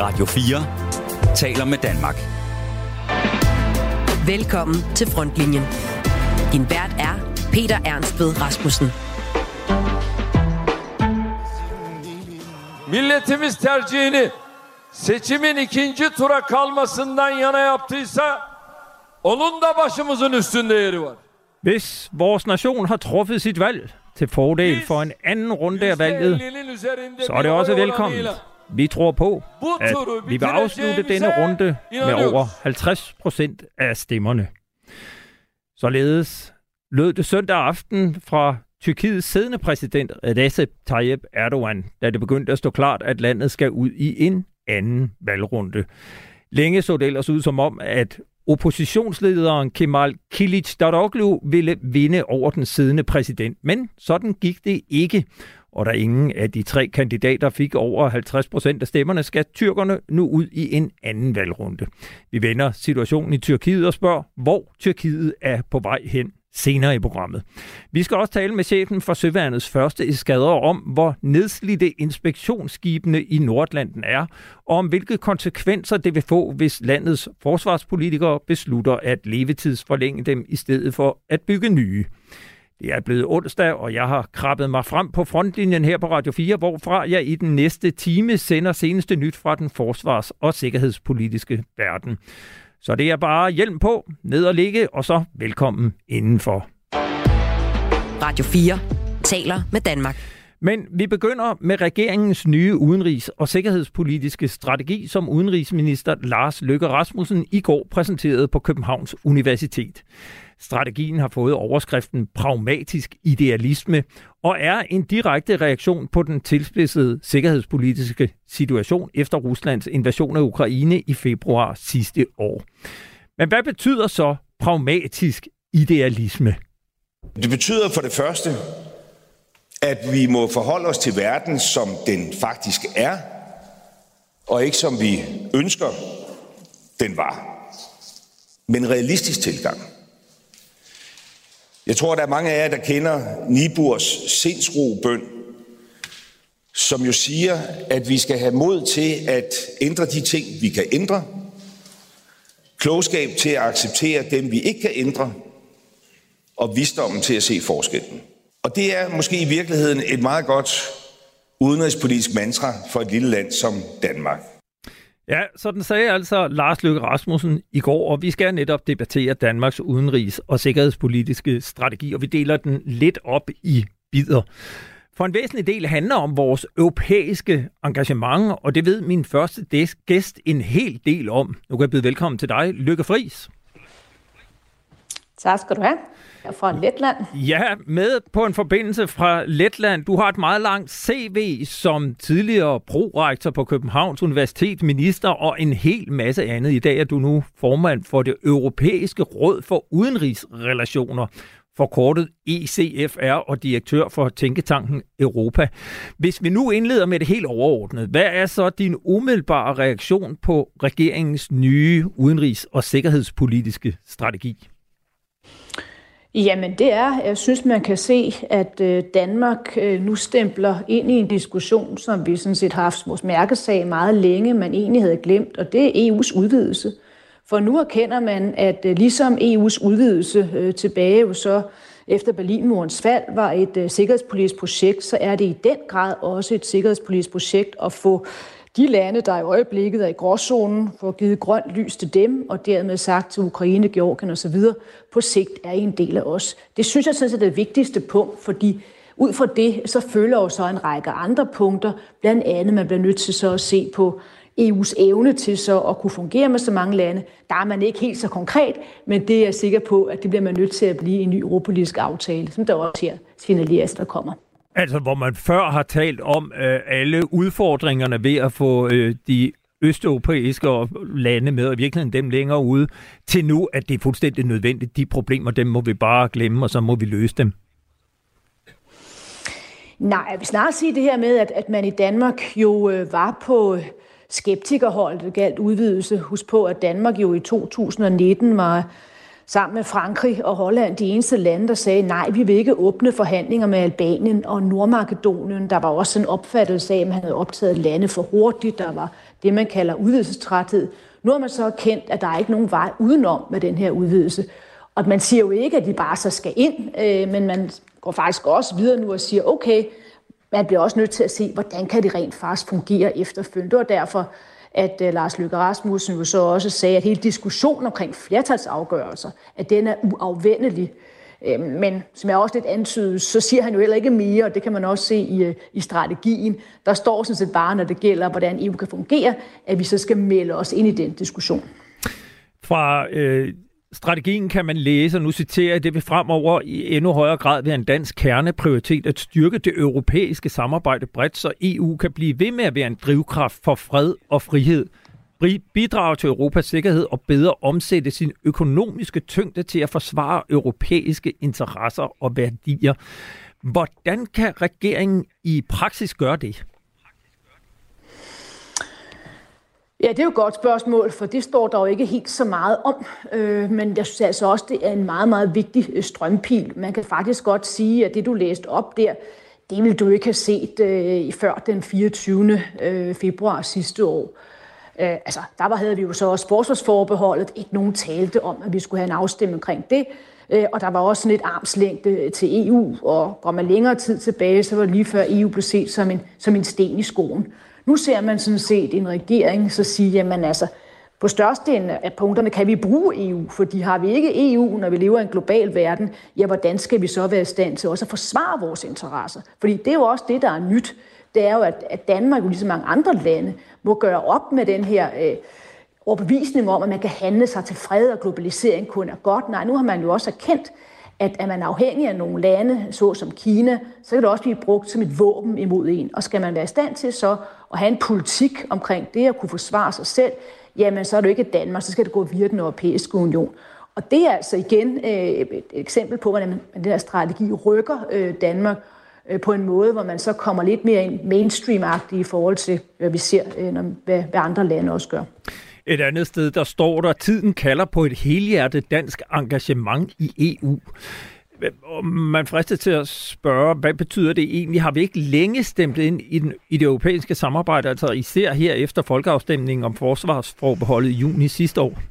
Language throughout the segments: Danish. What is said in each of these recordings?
Radio 4 taler med Danmark. Velkommen til Frontlinjen. Din vært er Peter Ernst ved Rasmussen. milletimiz tercihini seçimin ikinci tura kalmasından yana yaptıysa onun da başımızın üstünde yeri var. Hvis vores nation har truffet sit valg til fordel for en anden runde af valget, %50'nin üzerinde så er det også velkommen. Vi tror på, at vi vil afslutte denne runde med over 50 procent af stemmerne. Således lød det søndag aften fra Tyrkiets siddende præsident Recep Tayyip Erdogan, da det begyndte at stå klart, at landet skal ud i en anden valgrunde. Længe så det ellers ud som om, at oppositionslederen Kemal Kılıçdaroğlu ville vinde over den siddende præsident. Men sådan gik det ikke. Og da ingen af de tre kandidater fik over 50 procent af stemmerne, skal tyrkerne nu ud i en anden valgrunde. Vi vender situationen i Tyrkiet og spørger, hvor Tyrkiet er på vej hen senere i programmet. Vi skal også tale med chefen for Søværnets første eskader om, hvor nedslidte inspektionsskibene i Nordlanden er, og om hvilke konsekvenser det vil få, hvis landets forsvarspolitikere beslutter at levetidsforlænge dem i stedet for at bygge nye. Det er blevet onsdag, og jeg har krabbet mig frem på frontlinjen her på Radio 4, hvorfra jeg i den næste time sender seneste nyt fra den forsvars- og sikkerhedspolitiske verden. Så det er bare hjelm på, ned og ligge, og så velkommen indenfor. Radio 4 taler med Danmark. Men vi begynder med regeringens nye udenrigs- og sikkerhedspolitiske strategi, som udenrigsminister Lars Løkke Rasmussen i går præsenterede på Københavns Universitet. Strategien har fået overskriften pragmatisk idealisme og er en direkte reaktion på den tilspidsede sikkerhedspolitiske situation efter Ruslands invasion af Ukraine i februar sidste år. Men hvad betyder så pragmatisk idealisme? Det betyder for det første, at vi må forholde os til verden, som den faktisk er, og ikke som vi ønsker, den var. Men realistisk tilgang. Jeg tror, der er mange af jer, der kender Niburs sindsrobøn, som jo siger, at vi skal have mod til at ændre de ting, vi kan ændre, klogskab til at acceptere dem, vi ikke kan ændre, og visdommen til at se forskellen. Og det er måske i virkeligheden et meget godt udenrigspolitisk mantra for et lille land som Danmark. Ja, sådan sagde altså Lars Løkke Rasmussen i går, og vi skal netop debattere Danmarks udenrigs- og sikkerhedspolitiske strategi, og vi deler den lidt op i bidder. For en væsentlig del handler om vores europæiske engagement, og det ved min første gæst en hel del om. Nu kan jeg byde velkommen til dig, Lykke Friis. Tak skal du have. Fra Letland. Ja, med på en forbindelse fra Letland. Du har et meget langt CV som tidligere prorektor på Københavns Universitet, minister og en hel masse andet. I dag er du nu formand for det Europæiske Råd for Udenrigsrelationer, forkortet ECFR og direktør for Tænketanken Europa. Hvis vi nu indleder med det helt overordnede, hvad er så din umiddelbare reaktion på regeringens nye udenrigs- og sikkerhedspolitiske strategi? Jamen det er, jeg synes man kan se, at øh, Danmark øh, nu stempler ind i en diskussion, som vi sådan set har haft vores mærkesag meget længe, man egentlig havde glemt, og det er EU's udvidelse. For nu erkender man, at øh, ligesom EU's udvidelse tilbage jo så efter Berlinmurens fald var et sikkerhedspolitisk projekt, så er det i den grad også et sikkerhedspolitisk projekt at få de lande, der i øjeblikket er i gråzonen, får givet grønt lys til dem, og dermed sagt til Ukraine, Georgien osv., på sigt er I en del af os. Det synes jeg sådan set er det vigtigste punkt, fordi ud fra det, så følger jo så en række andre punkter, blandt andet man bliver nødt til så at se på EU's evne til så at kunne fungere med så mange lande. Der er man ikke helt så konkret, men det er jeg sikker på, at det bliver man nødt til at blive en ny europolitisk aftale, som der også her signaleres, der kommer. Altså, hvor man før har talt om øh, alle udfordringerne ved at få øh, de østeuropæiske lande med, og i virkeligheden dem længere ude, til nu, at det er fuldstændig nødvendigt. De problemer, dem må vi bare glemme, og så må vi løse dem. Nej, jeg vil snart sige det her med, at, at man i Danmark jo øh, var på skeptikerholdet, galt udvidelse. Husk på, at Danmark jo i 2019 var sammen med Frankrig og Holland de eneste lande, der sagde, nej, vi vil ikke åbne forhandlinger med Albanien og Nordmakedonien. Der var også en opfattelse af, at man havde optaget lande for hurtigt. Der var det, man kalder udvidelsestræthed. Nu har man så erkendt, at der er ikke nogen vej udenom med den her udvidelse. Og man siger jo ikke, at de bare så skal ind, øh, men man går faktisk også videre nu og siger, okay, man bliver også nødt til at se, hvordan kan det rent faktisk fungere efterfølgende. Det var derfor, at øh, Lars Løkke Rasmussen jo så også sagde, at hele diskussionen omkring flertalsafgørelser, at den er uafvendelig. Øhm, men som jeg også lidt antydede, så siger han jo heller ikke mere, og det kan man også se i, øh, i strategien. Der står sådan set bare, når det gælder, hvordan EU kan fungere, at vi så skal melde os ind i den diskussion. Fra øh, strategien kan man læse, og nu citerer jeg, det vil fremover i endnu højere grad være en dansk kerneprioritet at styrke det europæiske samarbejde bredt, så EU kan blive ved med at være en drivkraft for fred og frihed, bidrage til Europas sikkerhed og bedre omsætte sin økonomiske tyngde til at forsvare europæiske interesser og værdier. Hvordan kan regeringen i praksis gøre det? Ja, det er jo et godt spørgsmål, for det står der jo ikke helt så meget om. Øh, men jeg synes altså også, det er en meget, meget vigtig øh, strømpil. Man kan faktisk godt sige, at det, du læste op der, det ville du ikke have set øh, før den 24. Øh, februar sidste år. Øh, altså, der var, havde vi jo så også forsvarsforbeholdet. Ikke nogen talte om, at vi skulle have en afstemning omkring det. Øh, og der var også sådan et armslængde til EU, og går man længere tid tilbage, så var det lige før EU blev set som en, som en sten i skoen. Nu ser man sådan set en regering så sige, jamen altså, på størstedelen af punkterne kan vi bruge EU, fordi har vi ikke EU, når vi lever i en global verden, ja, hvordan skal vi så være i stand til også at forsvare vores interesser? Fordi det er jo også det, der er nyt. Det er jo, at, at Danmark, ligesom mange andre lande, må gøre op med den her øh, overbevisning om, at man kan handle sig til fred og globalisering kun er godt. Nej, nu har man jo også erkendt, at er man afhængig af nogle lande, såsom Kina, så kan det også blive brugt som et våben imod en. Og skal man være i stand til så at have en politik omkring det at kunne forsvare sig selv, jamen så er det jo ikke Danmark, så skal det gå via den europæiske union. Og det er altså igen øh, et eksempel på, hvordan den her strategi rykker øh, Danmark øh, på en måde, hvor man så kommer lidt mere ind mainstream i forhold til, hvad vi ser, øh, hvad, hvad andre lande også gør. Et andet sted, der står der, tiden kalder på et helhjertet dansk engagement i EU. Man frister til at spørge, hvad betyder det egentlig? Har vi ikke længe stemt ind i, den, i det europæiske samarbejde, altså især her efter folkeafstemningen om forsvarsforbeholdet i juni sidste år?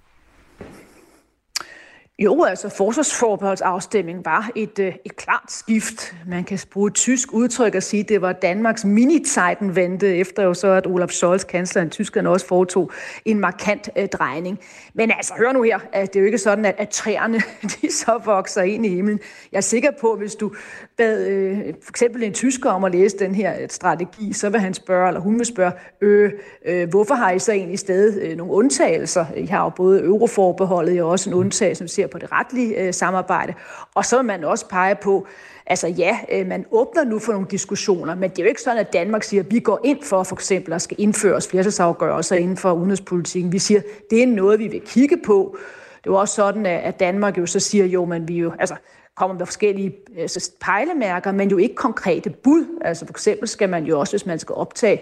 Jo, altså forsvarsforbeholdsafstemningen var et, øh, et klart skift. Man kan bruge et tysk udtryk og sige, at det var Danmarks mini vente efter jo så, at Olaf Scholz, kansleren i Tyskland, også foretog en markant øh, drejning. Men altså, hør nu her, at det er jo ikke sådan, at, at træerne de så vokser ind i himlen. Jeg er sikker på, at hvis du bad øh, for eksempel en tysker om at læse den her øh, strategi, så vil han spørge, eller hun vil spørge, øh, øh, hvorfor har I så egentlig stadig øh, nogle undtagelser? I har jo både euroforbeholdet, og også en undtagelse, som ser på det retlige øh, samarbejde. Og så vil man også pege på, Altså ja, øh, man åbner nu for nogle diskussioner, men det er jo ikke sådan, at Danmark siger, at vi går ind for for eksempel at skal indføres flertalsafgørelser inden for udenrigspolitikken. Vi siger, at det er noget, vi vil kigge på. Det er jo også sådan, at Danmark jo så siger, jo, men vi jo, altså, kommer med forskellige øh, pejlemærker, men jo ikke konkrete bud. Altså for eksempel skal man jo også, hvis man skal optage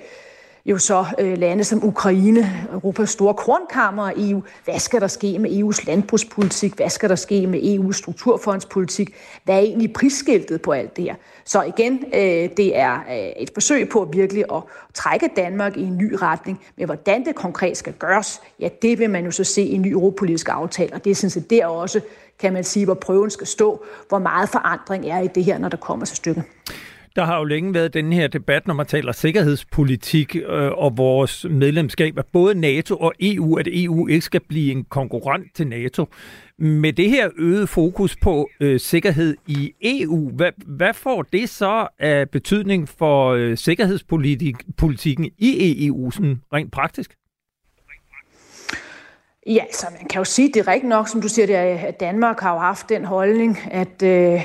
jo så øh, lande som Ukraine, Europas store kornkammer og EU. Hvad skal der ske med EU's landbrugspolitik? Hvad skal der ske med EU's strukturfondspolitik? Hvad er egentlig prisskiltet på alt det her? Så igen, øh, det er øh, et forsøg på virkelig at trække Danmark i en ny retning. Men hvordan det konkret skal gøres, ja, det vil man jo så se i en ny europolitisk aftale. Og det er sådan set der også, kan man sige, hvor prøven skal stå, hvor meget forandring er i det her, når der kommer til stykket. Der har jo længe været den her debat, når man taler sikkerhedspolitik øh, og vores medlemskab af både NATO og EU, at EU ikke skal blive en konkurrent til NATO. Med det her øget fokus på øh, sikkerhed i EU, hvad, hvad får det så af betydning for øh, sikkerhedspolitikken i EU sådan rent praktisk? Ja, så man kan jo sige, det er rigtigt nok, som du siger, at Danmark har jo haft den holdning, at øh,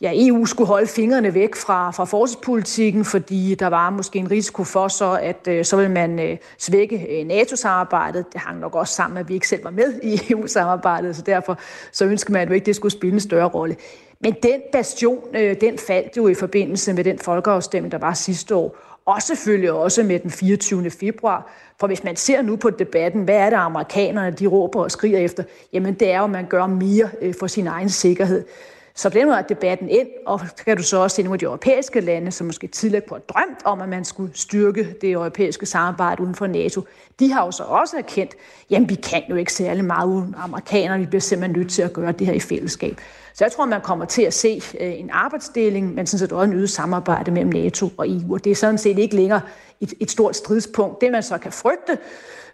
ja, EU skulle holde fingrene væk fra, fra forsvarspolitikken, fordi der var måske en risiko for så, at øh, så vil man øh, svække øh, NATO-samarbejdet. Det hang nok også sammen med, at vi ikke selv var med i EU-samarbejdet, så derfor så ønskede man jo ikke, at det skulle spille en større rolle. Men den bastion, øh, den faldt jo i forbindelse med den folkeafstemning, der var sidste år. og selvfølgelig også med den 24. februar. For hvis man ser nu på debatten, hvad er det amerikanerne, de råber og skriger efter? Jamen det er jo, at man gør mere øh, for sin egen sikkerhed. Så på den måde debatten ind, og så kan du så også se nogle af de europæiske lande, som måske tidligere kunne have drømt om, at man skulle styrke det europæiske samarbejde uden for NATO. De har jo så også erkendt, jamen vi kan jo ikke særlig meget uden amerikanere, vi bliver simpelthen nødt til at gøre det her i fællesskab. Så jeg tror, man kommer til at se øh, en arbejdsdeling, men sådan set også en øget samarbejde mellem NATO og EU, og det er sådan set ikke længere et, et stort stridspunkt. Det man så kan frygte,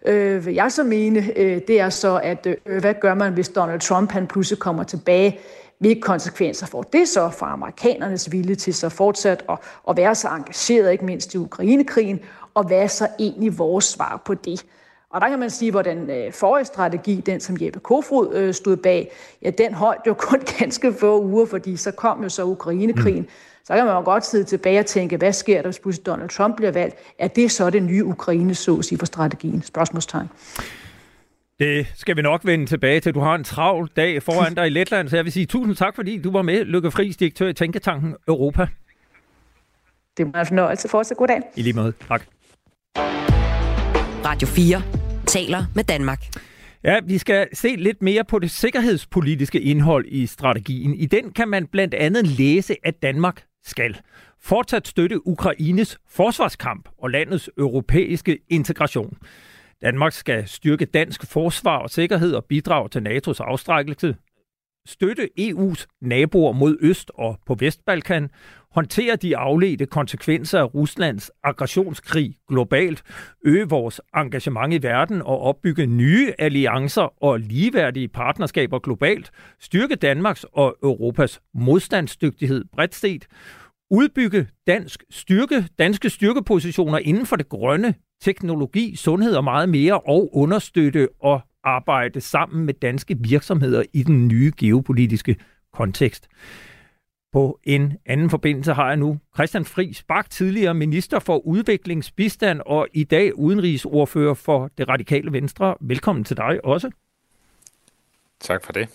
øh, vil jeg så mene, øh, det er så, at øh, hvad gør man, hvis Donald Trump han pludselig kommer tilbage hvilke konsekvenser får det så for amerikanernes vilje til så fortsat at, at være så engageret, ikke mindst i Ukrainekrigen, og hvad er så egentlig vores svar på det? Og der kan man sige, hvor den øh, forrige strategi, den som Jeppe Kofod øh, stod bag, ja, den holdt jo kun ganske få uger, fordi så kom jo så Ukrainekrigen. Mm. Så kan man jo godt sidde tilbage og tænke, hvad sker der, hvis Donald Trump bliver valgt? Er det så det nye Ukraine, så at sige, for strategien? Spørgsmålstegn. Det skal vi nok vende tilbage til. Du har en travl dag foran dig i Letland, så jeg vil sige tusind tak, fordi du var med. Lykke Friis, direktør i Tænketanken Europa. Det var en fornøjelse. Fortsat god dag. I lige måde. Tak. Radio 4 taler med Danmark. Ja, vi skal se lidt mere på det sikkerhedspolitiske indhold i strategien. I den kan man blandt andet læse, at Danmark skal fortsat støtte Ukraines forsvarskamp og landets europæiske integration. Danmark skal styrke dansk forsvar og sikkerhed og bidrage til NATO's afstrækkelse, støtte EU's naboer mod Øst og på Vestbalkan, håndtere de afledte konsekvenser af Ruslands aggressionskrig globalt, øge vores engagement i verden og opbygge nye alliancer og ligeværdige partnerskaber globalt, styrke Danmarks og Europas modstandsdygtighed bredt set, udbygge dansk styrke, danske styrkepositioner inden for det grønne teknologi, sundhed og meget mere, og understøtte og arbejde sammen med danske virksomheder i den nye geopolitiske kontekst. På en anden forbindelse har jeg nu Christian Friis Bak, tidligere minister for udviklingsbistand og i dag udenrigsordfører for det radikale venstre. Velkommen til dig også. Tak for det.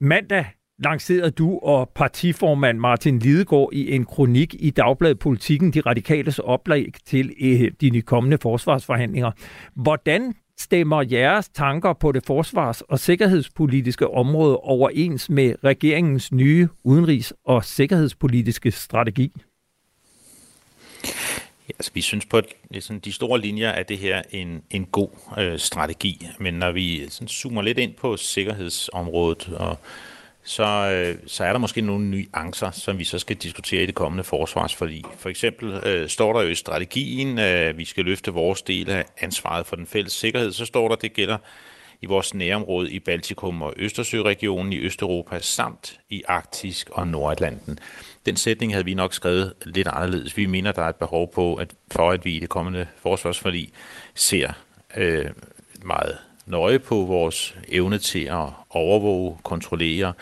Mandag lancerede du og partiformand Martin Lidegaard i en kronik i Dagbladet Politikken, de radikales oplag til eh, de kommende forsvarsforhandlinger. Hvordan stemmer jeres tanker på det forsvars- og sikkerhedspolitiske område overens med regeringens nye udenrigs- og sikkerhedspolitiske strategi? Ja, altså, vi synes på sådan, de store linjer er det her en, en god øh, strategi, men når vi sådan, zoomer lidt ind på sikkerhedsområdet og så, øh, så er der måske nogle nuancer, som vi så skal diskutere i det kommende forsvarsforlig. For eksempel øh, står der jo i strategien, øh, at øh, vi skal løfte vores del af ansvaret for den fælles sikkerhed. Så står der, at det gælder i vores nærområde i Baltikum og Østersøregionen i Østeuropa, samt i Arktisk og Nordatlanten. Den sætning havde vi nok skrevet lidt anderledes. Vi mener, der er et behov på, at for at vi i det kommende forsvarsforlig ser øh, meget nøje på vores evne til at overvåge, kontrollere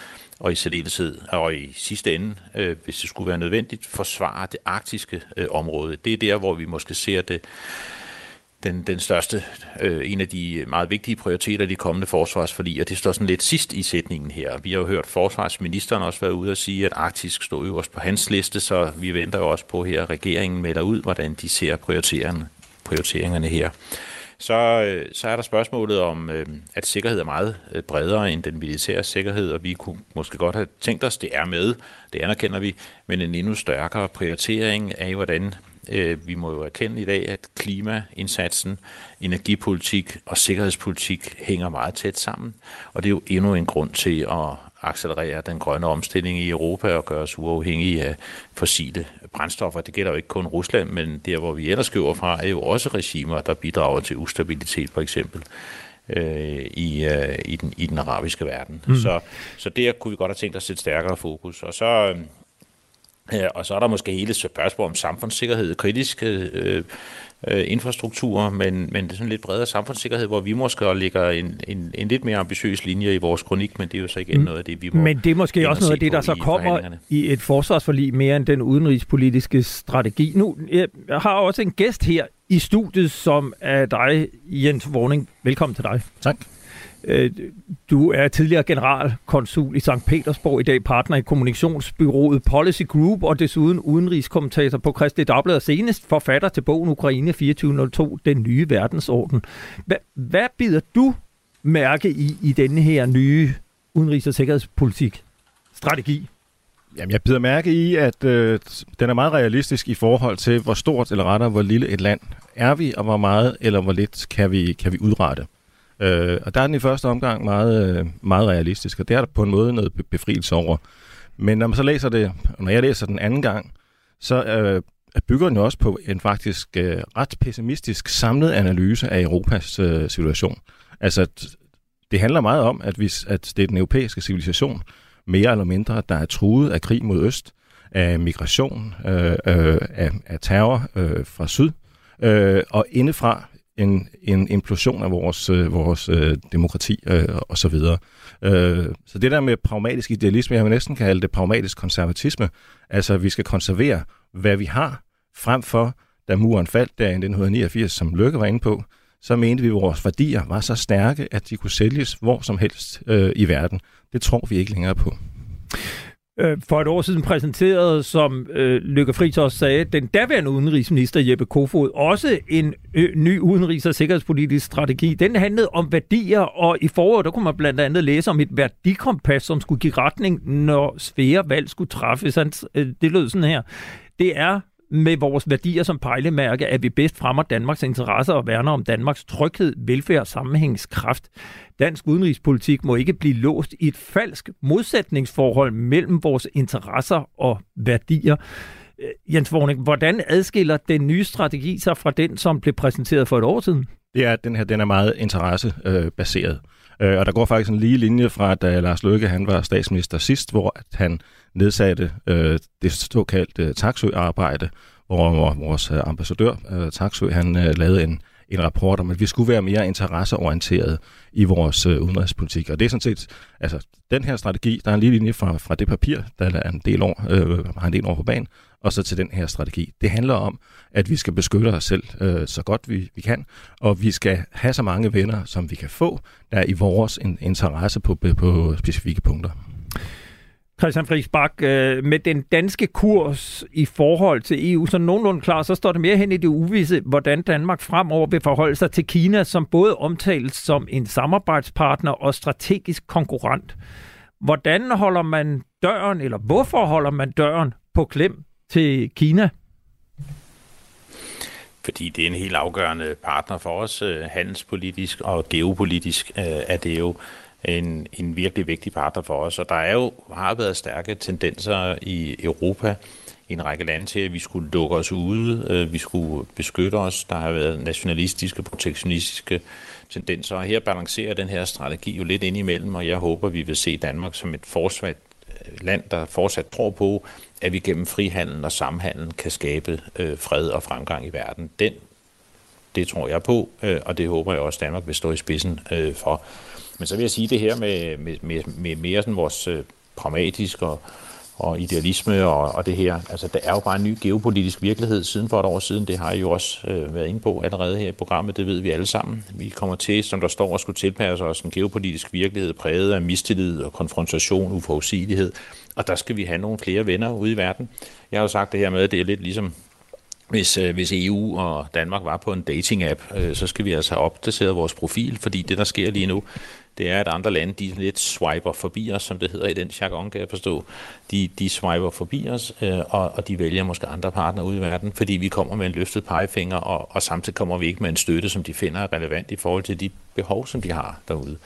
og i særdeleshed, og i sidste ende, øh, hvis det skulle være nødvendigt, forsvare det arktiske øh, område. Det er der, hvor vi måske ser det, den, den største, øh, en af de meget vigtige prioriteter i de kommende forsvarsforlig, og det står sådan lidt sidst i sætningen her. Vi har jo hørt forsvarsministeren også være ude og sige, at Arktisk står øverst på hans liste, så vi venter jo også på her, at regeringen melder ud, hvordan de ser prioriteringerne, prioriteringerne her. Så, øh, så er der spørgsmålet om, øh, at sikkerhed er meget øh, bredere end den militære sikkerhed, og vi kunne måske godt have tænkt os, det er med, det anerkender vi, men en endnu stærkere prioritering af, hvordan vi må jo erkende i dag, at klimaindsatsen, energipolitik og sikkerhedspolitik hænger meget tæt sammen, og det er jo endnu en grund til at accelerere den grønne omstilling i Europa og gøre os uafhængige af fossile brændstoffer. Det gælder jo ikke kun Rusland, men der, hvor vi ellers skriver fra, er jo også regimer, der bidrager til ustabilitet, for eksempel øh, i, øh, i, den, i den arabiske verden. Mm. Så, så der kunne vi godt have tænkt os et stærkere fokus. Og så, øh, og så er der måske hele spørgsmål om samfundssikkerhed, kritisk øh, øh, infrastruktur, men, men det er sådan lidt bredere samfundssikkerhed, hvor vi måske ligger en, en, en lidt mere ambitiøs linje i vores kronik, men det er jo så igen mm. noget af det, vi må Men det er måske også noget af det, der så kommer i et forsvarsforlig mere end den udenrigspolitiske strategi. Nu, jeg har også en gæst her i studiet, som er dig, Jens Vorning. Velkommen til dig. Tak. Øh, du er tidligere generalkonsul i St. Petersborg, i dag partner i kommunikationsbyrået Policy Group, og desuden udenrigskommentator på Kristelig Dagblad, og senest forfatter til bogen Ukraine 2402, Den nye verdensorden. Hvad, hvad bider du mærke i, i denne her nye udenrigs- og sikkerhedspolitik? Strategi? Jamen, jeg bider mærke i, at øh, den er meget realistisk i forhold til, hvor stort eller rettere, hvor lille et land er vi, og hvor meget eller hvor lidt kan vi, kan vi udrette. Øh, og der er den i første omgang meget, øh, meget realistisk, og det er der på en måde noget befrielse over. Men når man så læser det, og når jeg læser den anden gang, så øh, bygger den jo også på en faktisk øh, ret pessimistisk samlet analyse af Europas øh, situation. Altså, det handler meget om, at, hvis, at det er den europæiske civilisation, mere eller mindre, der er truet af krig mod øst, af migration, øh, øh, af, af terror øh, fra syd, øh, og indefra en, en implosion af vores, øh, vores øh, demokrati øh, og så videre. Øh, så det der med pragmatisk idealisme, jeg vil næsten kalde det pragmatisk konservatisme, altså vi skal konservere, hvad vi har, frem for, da muren faldt der i 1989, som Løkke var inde på, så mente vi, at vores værdier var så stærke, at de kunne sælges hvor som helst øh, i verden. Det tror vi ikke længere på. Øh, for et år siden præsenterede, som øh, Lykke Friis også sagde, den daværende udenrigsminister Jeppe Kofod også en ø, ny udenrigs- og sikkerhedspolitisk strategi. Den handlede om værdier, og i foråret der kunne man blandt andet læse om et værdikompas, som skulle give retning, når svære valg skulle træffes. Øh, det lød sådan her. Det er med vores værdier som pejlemærke, at vi bedst fremmer Danmarks interesser og værner om Danmarks tryghed, velfærd og sammenhængskraft. Dansk udenrigspolitik må ikke blive låst i et falsk modsætningsforhold mellem vores interesser og værdier. Øh, Jens Vorning, hvordan adskiller den nye strategi sig fra den, som blev præsenteret for et år siden? Det er, at den her den er meget interessebaseret. Øh, Øh, og der går faktisk en lige linje fra, da Lars Løkke han var statsminister sidst, hvor at han nedsatte øh, det såkaldte øh, taxø-arbejde, hvor vores øh, ambassadør, øh, Taxø, han øh, lavede en, en rapport om, at vi skulle være mere interesseorienteret i vores øh, udenrigspolitik. Og det er sådan set, altså den her strategi, der er en lige linje fra, fra det papir, der er en del år, øh, har en del år på banen, og så til den her strategi. Det handler om, at vi skal beskytte os selv øh, så godt vi, vi kan, og vi skal have så mange venner, som vi kan få, der er i vores interesse på, på specifikke punkter. Christian Friis Bak, øh, med den danske kurs i forhold til EU, så nogenlunde klar, så står det mere hen i det uvisse, hvordan Danmark fremover vil forholde sig til Kina, som både omtales som en samarbejdspartner og strategisk konkurrent. Hvordan holder man døren, eller hvorfor holder man døren på klem til Kina? Fordi det er en helt afgørende partner for os, øh, handelspolitisk og geopolitisk øh, er det jo en, en virkelig vigtig partner for os. Og der er jo, har været stærke tendenser i Europa, i en række lande til, at vi skulle lukke os ude, øh, vi skulle beskytte os. Der har været nationalistiske, protektionistiske tendenser, og her balancerer den her strategi jo lidt ind imellem, og jeg håber, vi vil se Danmark som et forsvar, land, der fortsat tror på, at vi gennem frihandel og samhandel kan skabe øh, fred og fremgang i verden. Den, det tror jeg på, øh, og det håber jeg også, Danmark vil stå i spidsen øh, for. Men så vil jeg sige det her med, med, med, med mere sådan vores øh, pragmatisk og, og idealisme og, og det her. Altså, der er jo bare en ny geopolitisk virkelighed siden for et år siden. Det har I jo også øh, været inde på allerede her i programmet. Det ved vi alle sammen. Vi kommer til, som der står, at skulle tilpasse os en geopolitisk virkelighed præget af mistillid og konfrontation, uforudsigelighed. Og der skal vi have nogle flere venner ude i verden. Jeg har jo sagt det her med, at det er lidt ligesom hvis, øh, hvis EU og Danmark var på en dating-app, øh, så skal vi altså have opdateret vores profil, fordi det, der sker lige nu, det er, at andre lande, de lidt swiper forbi os, som det hedder i den jargon, kan jeg forstå. De, de swiper forbi os, øh, og, og de vælger måske andre partnere ude i verden, fordi vi kommer med en løftet pegefinger, og, og samtidig kommer vi ikke med en støtte, som de finder er relevant i forhold til de behov, som de har derude.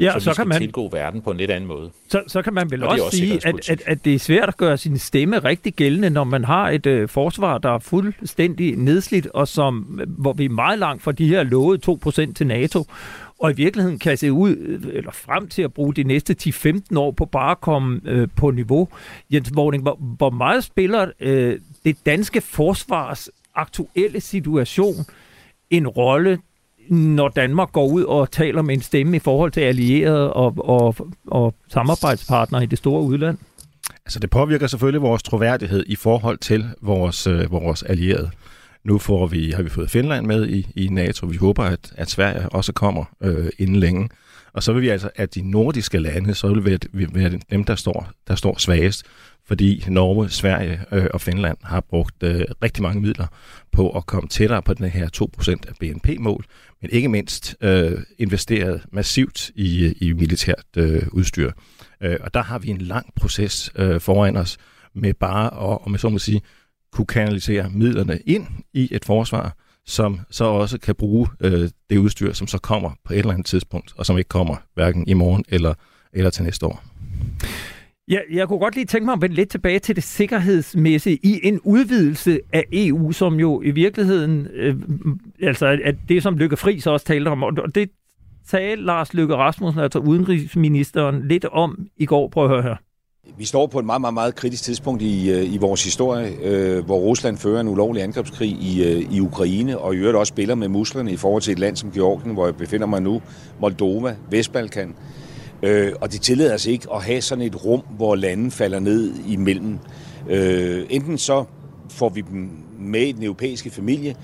Ja, så, så vi skal kan man, tilgå verden på en lidt anden måde. Så, så kan man vel også, også sige, at, at, at det er svært at gøre sin stemme rigtig gældende, når man har et øh, forsvar, der er fuldstændig nedslidt, og som, hvor vi er meget langt fra de her lovede 2% til NATO og i virkeligheden kan se ud, eller frem til at bruge de næste 10-15 år på bare at komme øh, på niveau. Jens Vågning, hvor, hvor meget spiller øh, det danske forsvars aktuelle situation en rolle, når Danmark går ud og taler med en stemme i forhold til allierede og, og, og samarbejdspartnere i det store udland? Altså det påvirker selvfølgelig vores troværdighed i forhold til vores, øh, vores allierede. Nu får vi, har vi fået Finland med i, i NATO. Vi håber, at, at Sverige også kommer øh, inden længe. Og så vil vi altså, at de nordiske lande, så vil være, være dem, der står, der står svagest, fordi Norge, Sverige øh, og Finland har brugt øh, rigtig mange midler på at komme tættere på den her 2% af BNP-mål, men ikke mindst øh, investeret massivt i, i militært øh, udstyr. Øh, og der har vi en lang proces øh, foran os med bare at, om jeg så må sige, kunne kanalisere midlerne ind i et forsvar, som så også kan bruge øh, det udstyr, som så kommer på et eller andet tidspunkt, og som ikke kommer hverken i morgen eller, eller til næste år. Ja, jeg kunne godt lige tænke mig at vende lidt tilbage til det sikkerhedsmæssige i en udvidelse af EU, som jo i virkeligheden, øh, altså at det som Lykke Friis også talte om, og det sagde Lars Lykke Rasmussen, altså udenrigsministeren, lidt om i går. Prøv at høre her. Vi står på et meget, meget, meget kritisk tidspunkt i, øh, i vores historie, øh, hvor Rusland fører en ulovlig angrebskrig i, øh, i Ukraine, og i øvrigt også spiller med musklerne i forhold til et land som Georgien, hvor jeg befinder mig nu, Moldova, Vestbalkan. Øh, og det tillader os ikke at have sådan et rum, hvor lande falder ned imellem. Øh, enten så får vi dem med i den europæiske familie,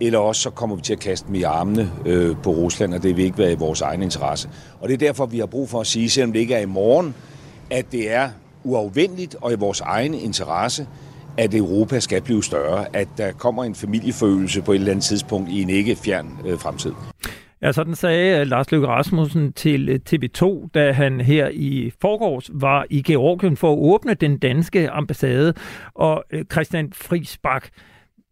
eller også så kommer vi til at kaste dem i armene øh, på Rusland, og det vil ikke være i vores egen interesse. Og det er derfor, vi har brug for at sige, selvom det ikke er i morgen, at det er uafvendeligt og i vores egen interesse, at Europa skal blive større, at der kommer en familiefølelse på et eller andet tidspunkt i en ikke fjern øh, fremtid. Ja, sådan sagde øh, Lars Løkke Rasmussen til øh, TV2, da han her i forgårs var i Georgien for at åbne den danske ambassade. Og øh, Christian Friisbak,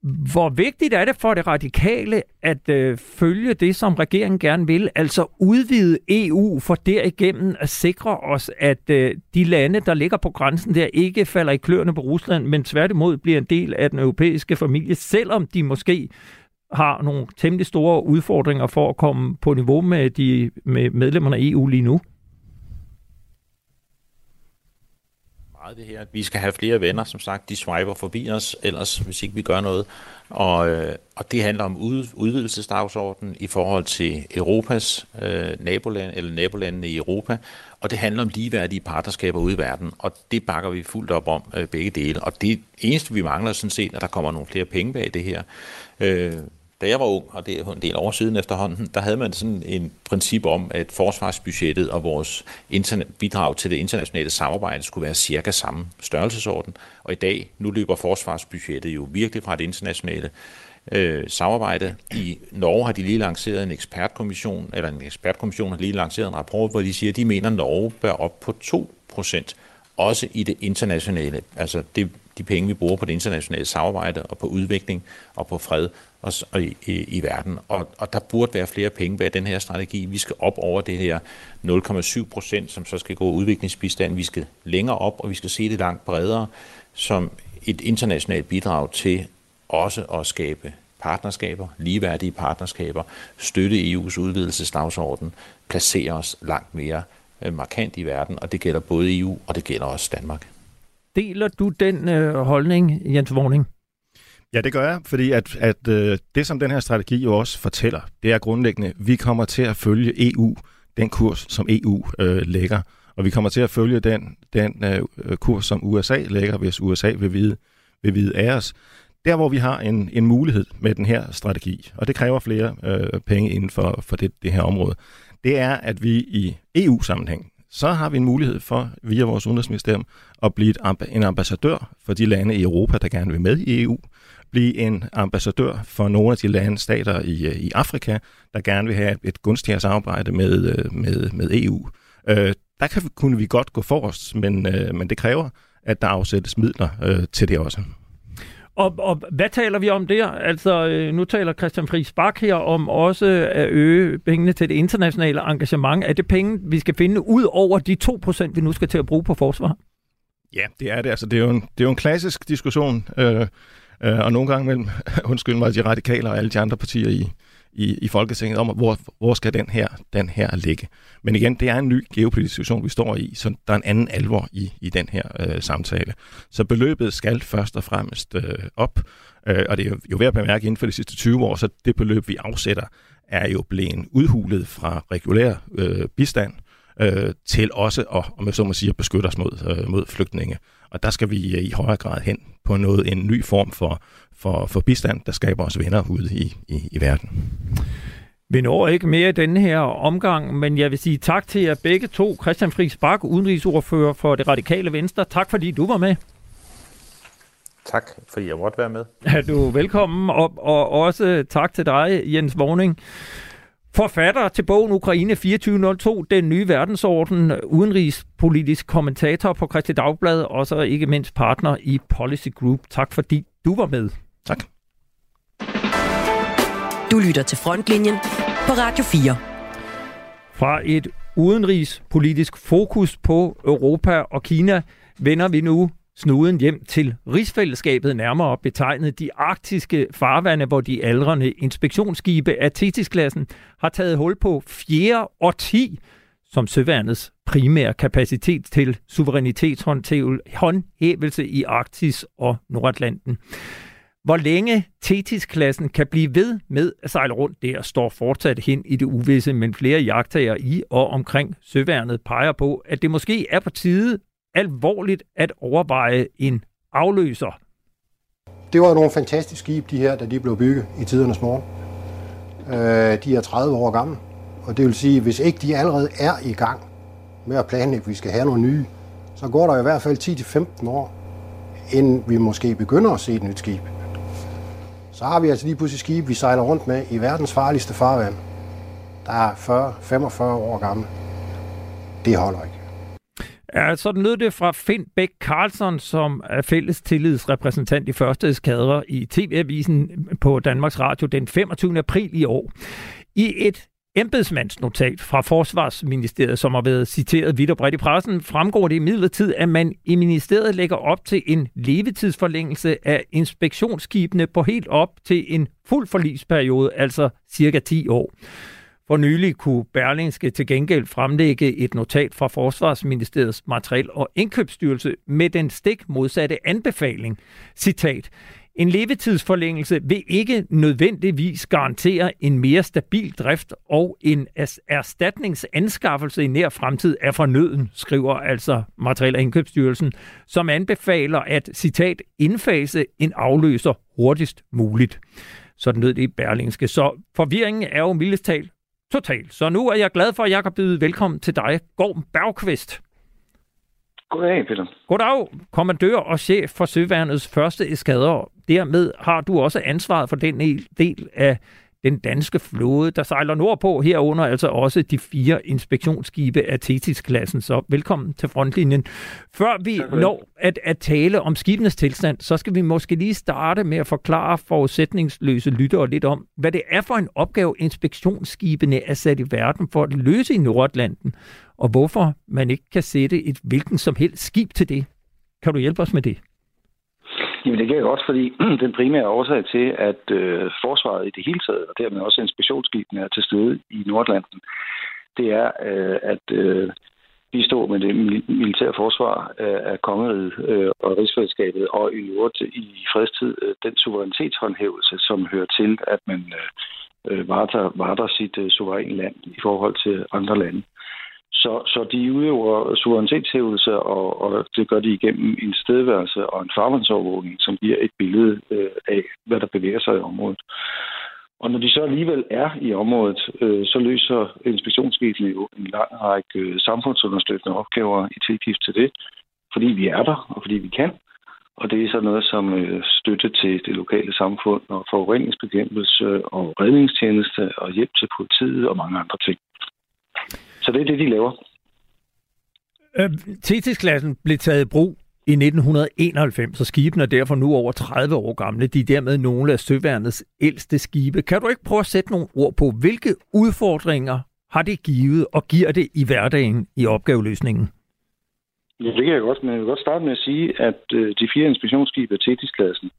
hvor vigtigt er det for det radikale at øh, følge det, som regeringen gerne vil, altså udvide EU for derigennem at sikre os, at øh, de lande, der ligger på grænsen der, ikke falder i kløerne på Rusland, men tværtimod bliver en del af den europæiske familie, selvom de måske har nogle temmelig store udfordringer for at komme på niveau med, de, med medlemmerne af EU lige nu? Det her, at vi skal have flere venner, som sagt, de swiper forbi os, ellers hvis ikke vi gør noget. Og, øh, og det handler om ud, udvidelsesdagsordenen i forhold til Europas øh, naboland, eller nabolandene i Europa, og det handler om ligeværdige partnerskaber ude i verden, og det bakker vi fuldt op om øh, begge dele. Og det eneste, vi mangler sådan set, at der kommer nogle flere penge bag det her. Øh, da jeg var ung, og det er en del år siden efterhånden, der havde man sådan en princip om, at forsvarsbudgettet og vores bidrag til det internationale samarbejde skulle være cirka samme størrelsesorden. Og i dag, nu løber forsvarsbudgettet jo virkelig fra det internationale øh, samarbejde. I Norge har de lige lanceret en ekspertkommission, eller en ekspertkommission har lige lanceret en rapport, hvor de siger, at de mener, at Norge bør op på 2%, også i det internationale. Altså det, de penge, vi bruger på det internationale samarbejde og på udvikling og på fred og, og i, i, verden. Og, og der burde være flere penge bag den her strategi. Vi skal op over det her 0,7 procent, som så skal gå udviklingsbistand. Vi skal længere op, og vi skal se det langt bredere som et internationalt bidrag til også at skabe partnerskaber, ligeværdige partnerskaber, støtte EU's udvidelsesdagsorden, placere os langt mere øh, markant i verden, og det gælder både EU, og det gælder også Danmark. Deler du den øh, holdning, Jens Vorning? Ja, det gør jeg, fordi at, at øh, det, som den her strategi jo også fortæller, det er grundlæggende, vi kommer til at følge EU, den kurs, som EU øh, lægger. Og vi kommer til at følge den, den øh, kurs, som USA lægger, hvis USA vil vide, vil vide af os. Der, hvor vi har en, en mulighed med den her strategi, og det kræver flere øh, penge inden for, for det, det her område, det er, at vi i EU-sammenhæng så har vi en mulighed for, via vores udenrigsministerium, at blive en ambassadør for de lande i Europa, der gerne vil med i EU, blive en ambassadør for nogle af de lande, stater i, øh, i Afrika, der gerne vil have et gunstigere samarbejde med, øh, med, med EU. Øh, der kan, kunne vi godt gå forrest, men, øh, men det kræver, at der afsættes midler øh, til det også. Og, og hvad taler vi om der? Altså, øh, nu taler Christian Friis Bak her om også at øge pengene til det internationale engagement. Er det penge, vi skal finde ud over de 2%, vi nu skal til at bruge på forsvar? Ja, det er det. Altså, det, er jo en, det er jo en klassisk diskussion, øh, øh, og nogle gange mellem, undskyld mig, de radikale og alle de andre partier i, i, i Folketinget om, hvor, hvor skal den her, den her ligge. Men igen, det er en ny geopolitisk situation, vi står i, så der er en anden alvor i, i den her øh, samtale. Så beløbet skal først og fremmest øh, op, øh, og det er jo, værd at bemærke inden for de sidste 20 år, så det beløb, vi afsætter, er jo blevet udhulet fra regulær øh, bistand øh, til også at, om jeg så må sige, at beskytte os mod, øh, mod flygtninge. Og der skal vi i højere grad hen på noget, en ny form for, for, for bistand, der skaber os venner ude i, i, i verden. Vi når ikke mere i denne her omgang, men jeg vil sige tak til jer begge to. Christian Friis Bak, udenrigsordfører for det radikale venstre. Tak fordi du var med. Tak, fordi jeg måtte være med. Ja, du er velkommen, og, og også tak til dig, Jens Vorning. Forfatter til bogen Ukraine 2402, Den nye verdensorden, udenrigspolitisk kommentator på Christi Dagblad, og så ikke mindst partner i Policy Group. Tak fordi du var med. Tak. Du lytter til Frontlinjen på Radio 4. Fra et udenrigspolitisk fokus på Europa og Kina vender vi nu snuden hjem til rigsfællesskabet, nærmere betegnet de arktiske farvande, hvor de aldrende inspektionsskibe af Thetis-klassen har taget hul på fjerde årti som søværnets primære kapacitet til suverænitetshåndhævelse i Arktis og Nordatlanten. Hvor længe Thetis-klassen kan blive ved med at sejle rundt der, står fortsat hen i det uvisse, men flere jagttager i og omkring søværnet peger på, at det måske er på tide alvorligt at overveje en afløser. Det var nogle fantastiske skibe, de her, da de blev bygget i tidernes morgen. Øh, de er 30 år gamle, og det vil sige, hvis ikke de allerede er i gang med at planlægge, at vi skal have nogle nye, så går der i hvert fald 10-15 år, inden vi måske begynder at se et nyt skib. Så har vi altså lige pludselig skib, vi sejler rundt med i verdens farligste farvand. Der er 40-45 år gamle. Det holder ikke. Ja, sådan lød det fra Finn Bæk Carlson, som er fælles tillidsrepræsentant i første eskadre i TV-avisen på Danmarks Radio den 25. april i år. I et embedsmandsnotat fra Forsvarsministeriet, som har været citeret vidt og bredt i pressen, fremgår det i midlertid, at man i ministeriet lægger op til en levetidsforlængelse af inspektionsskibene på helt op til en fuld forlisperiode, altså cirka 10 år. For nylig kunne Berlingske til gengæld fremlægge et notat fra Forsvarsministeriets materiel- og indkøbsstyrelse med den stik modsatte anbefaling. Citat. En levetidsforlængelse vil ikke nødvendigvis garantere en mere stabil drift og en erstatningsanskaffelse i nær fremtid er fornøden, skriver altså Materiel- og Indkøbsstyrelsen, som anbefaler at, citat, indfase en afløser hurtigst muligt. Sådan lød det i Berlingske. Så forvirringen er jo mildest talt total. Så nu er jeg glad for, at jeg kan byde velkommen til dig, Gorm Bergqvist. Goddag, Peter. Goddag, kommandør og chef for Søværnets første eskader. Dermed har du også ansvaret for den del af den danske flåde, der sejler nordpå, herunder altså også de fire inspektionsskibe af Thetis-klassen. Så velkommen til frontlinjen. Før vi når at, at tale om skibenes tilstand, så skal vi måske lige starte med at forklare forudsætningsløse lyttere lidt om, hvad det er for en opgave, inspektionsskibene er sat i verden for at løse i Nordatlanten, og hvorfor man ikke kan sætte et hvilken som helst skib til det. Kan du hjælpe os med det? Jamen det kan jeg godt, fordi den primære årsag til, at øh, forsvaret i det hele taget, og dermed også inspektionsskibene er til stede i Nordlanden, det er, øh, at øh, vi står med det militære forsvar øh, af kongeriget øh, og rigsfællesskabet, og i øvrigt i fredstid øh, den suverænitetshåndhævelse, som hører til, at man øh, varter, varetager, varetager sit øh, suveræne land i forhold til andre lande. Så, så de udøver suverænitetshævelse, og, og det gør de igennem en stedværelse og en farvandsovervågning, som giver et billede øh, af, hvad der bevæger sig i området. Og når de så alligevel er i området, øh, så løser inspektionsskibene jo en lang række øh, samfundsunderstøttende opgaver i tilgift til det, fordi vi er der, og fordi vi kan. Og det er så noget som øh, støtte til det lokale samfund og forureningsbekæmpelse og redningstjeneste og hjælp til politiet og mange andre ting. Så det er det, de laver. Øh, Thetis-klassen blev taget i brug i 1991, så skibene er derfor nu over 30 år gamle. De er dermed nogle af søværnets ældste skibe. Kan du ikke prøve at sætte nogle ord på, hvilke udfordringer har det givet og giver det i hverdagen i opgaveløsningen? Ja, det kan jeg godt, men jeg vil godt starte med at sige, at øh, de fire inspektionsskibe af Thetis-klassen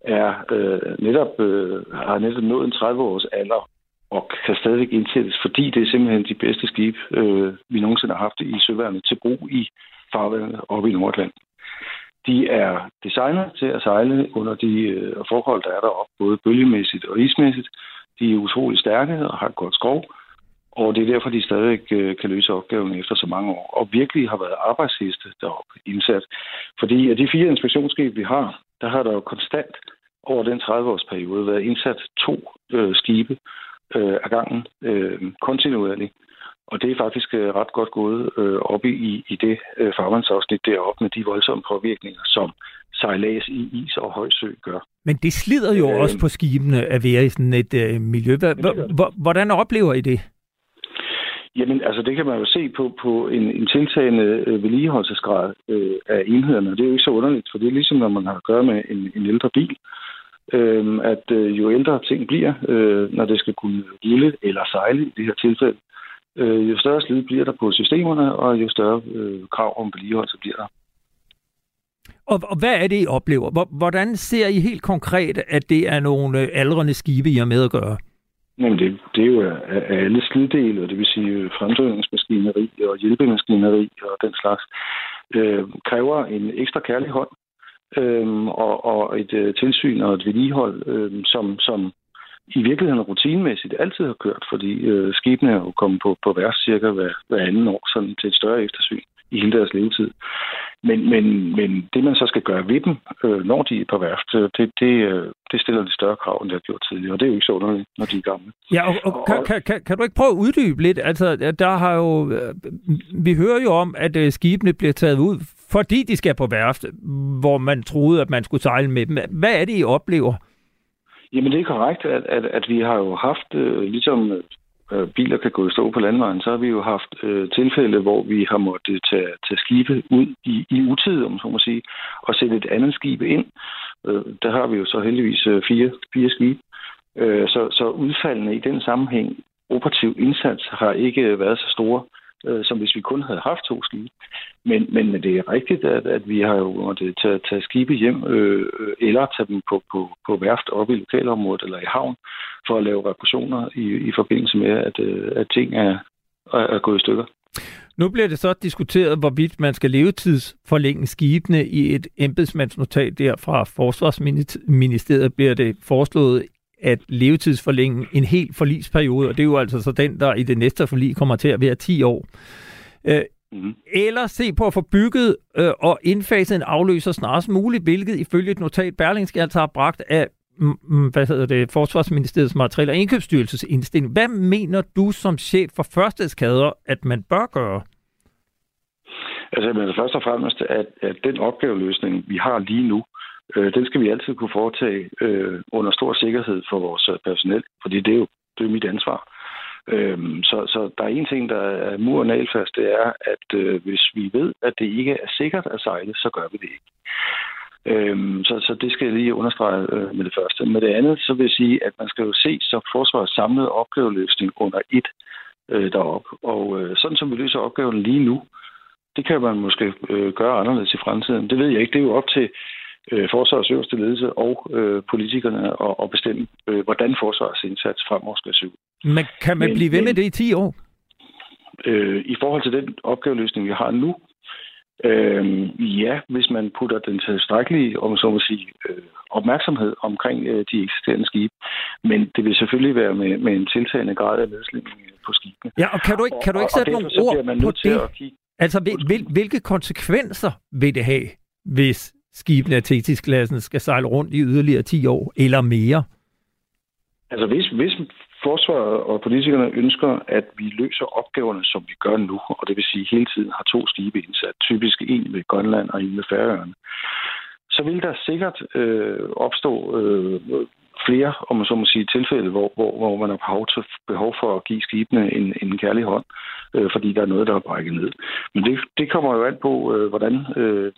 er øh, netop, øh, har netop nået en 30-års alder, og kan stadigvæk indsættes, fordi det er simpelthen de bedste skibe, øh, vi nogensinde har haft i søværnet til brug i farvandet oppe i Nordland. De er designet til at sejle under de øh, forhold, der er deroppe, både bølgemæssigt og ismæssigt. De er utrolig stærke og har et godt skov, og det er derfor, de stadig øh, kan løse opgaven efter så mange år, og virkelig har været arbejdsheste deroppe indsat. Fordi af de fire inspektionsskibe, vi har, der har der jo konstant over den 30-års periode været indsat to øh, skibe, øh, af gangen øh, kontinuerligt. Og det er faktisk øh, ret godt gået øh, op i, i det øh, farvandsafsnit deroppe med de voldsomme påvirkninger, som sejlads i is og høj sø gør. Men det slider jo øh, også på skibene at være i sådan et øh, miljø. Hvordan oplever I det? Jamen, altså det kan man jo se på, på en, en tiltagende øh, vedligeholdelsesgrad øh, af enhederne. Det er jo ikke så underligt, for det er ligesom, når man har at gøre med en, en ældre bil, øh, at øh, jo ældre ting bliver, øh, når det skal kunne rulle eller sejle i det her tilfælde, øh, jo større slid bliver der på systemerne, og jo større øh, krav om vedligeholdelse bliver der. Og, og hvad er det, I oplever? Hvordan ser I helt konkret, at det er nogle øh, aldrende skibe, I har med at gøre? Jamen, det, det er jo af alle sliddele, og det vil sige øh, fremdrivningsmaskineri og hjælpemaskineri og den slags, øh, kræver en ekstra kærlig hånd øh, og, og et øh, tilsyn og et vedligehold, øh, som, som i virkeligheden rutinemæssigt altid har kørt, fordi øh, skibene er jo kommet på, på værst cirka hver, hver anden år sådan til et større eftersyn i hele deres levetid. Men, men, men det, man så skal gøre ved dem, øh, når de er på værft, øh, det, det, øh, det stiller de større krav, end det har gjort tidligere. Og det er jo ikke så underligt, når de er gamle. Ja, og, og kan, kan, kan, kan du ikke prøve at uddybe lidt? Altså, der har jo... Øh, vi hører jo om, at øh, skibene bliver taget ud, fordi de skal på værft, hvor man troede, at man skulle sejle med dem. Hvad er det, I oplever? Jamen, det er korrekt, at, at, at vi har jo haft, øh, ligesom øh, biler kan gå i stå på landvejen, så har vi jo haft øh, tilfælde, hvor vi har måttet tage, tage skibe ud i, i utid, om så må sige, og sætte et andet skib ind. Øh, der har vi jo så heldigvis øh, fire, fire skibe. Øh, så, så udfaldene i den sammenhæng, operativ indsats, har ikke været så store øh, øh, som hvis vi kun havde haft to skibe. Men, men det er rigtigt, at, at vi har jo måttet tage, tage skibe hjem, øh, eller tage dem på, på, på værft oppe i lokalområdet eller i havn, for at lave reparationer i, i forbindelse med, at, øh, at ting er, er, er gået i stykker. Nu bliver det så diskuteret, hvorvidt man skal levetidsforlænge skibene i et embedsmandsnotat der fra Forsvarsministeriet bliver det foreslået at levetidsforlænge en helt forligsperiode, og det er jo altså så den, der i det næste forlig kommer til at være 10 år. Øh, mm. Eller se på at få bygget øh, og indfaset en afløser snarest muligt, hvilket ifølge et notat Berlingske altså har bragt af mm, hvad hedder det, Forsvarsministeriets materiel- og indkøbsstyrelses indstilling. Hvad mener du som chef for førstedskader, at man bør gøre? Altså, men først og fremmest, at, at den opgaveløsning, vi har lige nu, øh, den skal vi altid kunne foretage øh, under stor sikkerhed for vores øh, personel, fordi det er jo det er mit ansvar. Øh, så, så der er en ting, der er mur og nalfast, det er, at øh, hvis vi ved, at det ikke er sikkert at sejle, så gør vi det ikke. Øhm, så, så det skal jeg lige understrege øh, med det første. Med det andet, så vil jeg sige, at man skal jo se så forsvarets samlede opgaveløsning under et øh, deroppe. Og øh, sådan som vi løser opgaven lige nu, det kan man måske øh, gøre anderledes i fremtiden. Det ved jeg ikke. Det er jo op til øh, forsvarets øverste ledelse og øh, politikerne og, og bestemme, øh, hvordan forsvarets indsats fremover skal se ud. Men kan man men, blive ved med det i 10 år? Øh, I forhold til den opgaveløsning, vi har nu, øh, ja, hvis man putter den tilstrækkelige om så må sige, øh, opmærksomhed omkring øh, de eksisterende skibe. Men det vil selvfølgelig være med, med en tiltagende grad af nedslidning på skibene. Ja, og kan du ikke, kan du ikke sætte nogle ord man på det? At kigge... Altså, hvil, hvilke konsekvenser vil det have, hvis skibene af Thetis-klassen skal sejle rundt i yderligere 10 år eller mere? Altså hvis, hvis forsvaret og politikerne ønsker, at vi løser opgaverne, som vi gør nu, og det vil sige hele tiden har to skibe indsat, typisk en ved Grønland og en ved Færøerne, så vil der sikkert øh, opstå øh, flere, om man så må sige, tilfælde, hvor, hvor, hvor man har behov, til, behov for at give skibene en, en kærlig hånd, øh, fordi der er noget, der er brækket ned. Men det, det kommer jo an på, øh, hvordan øh,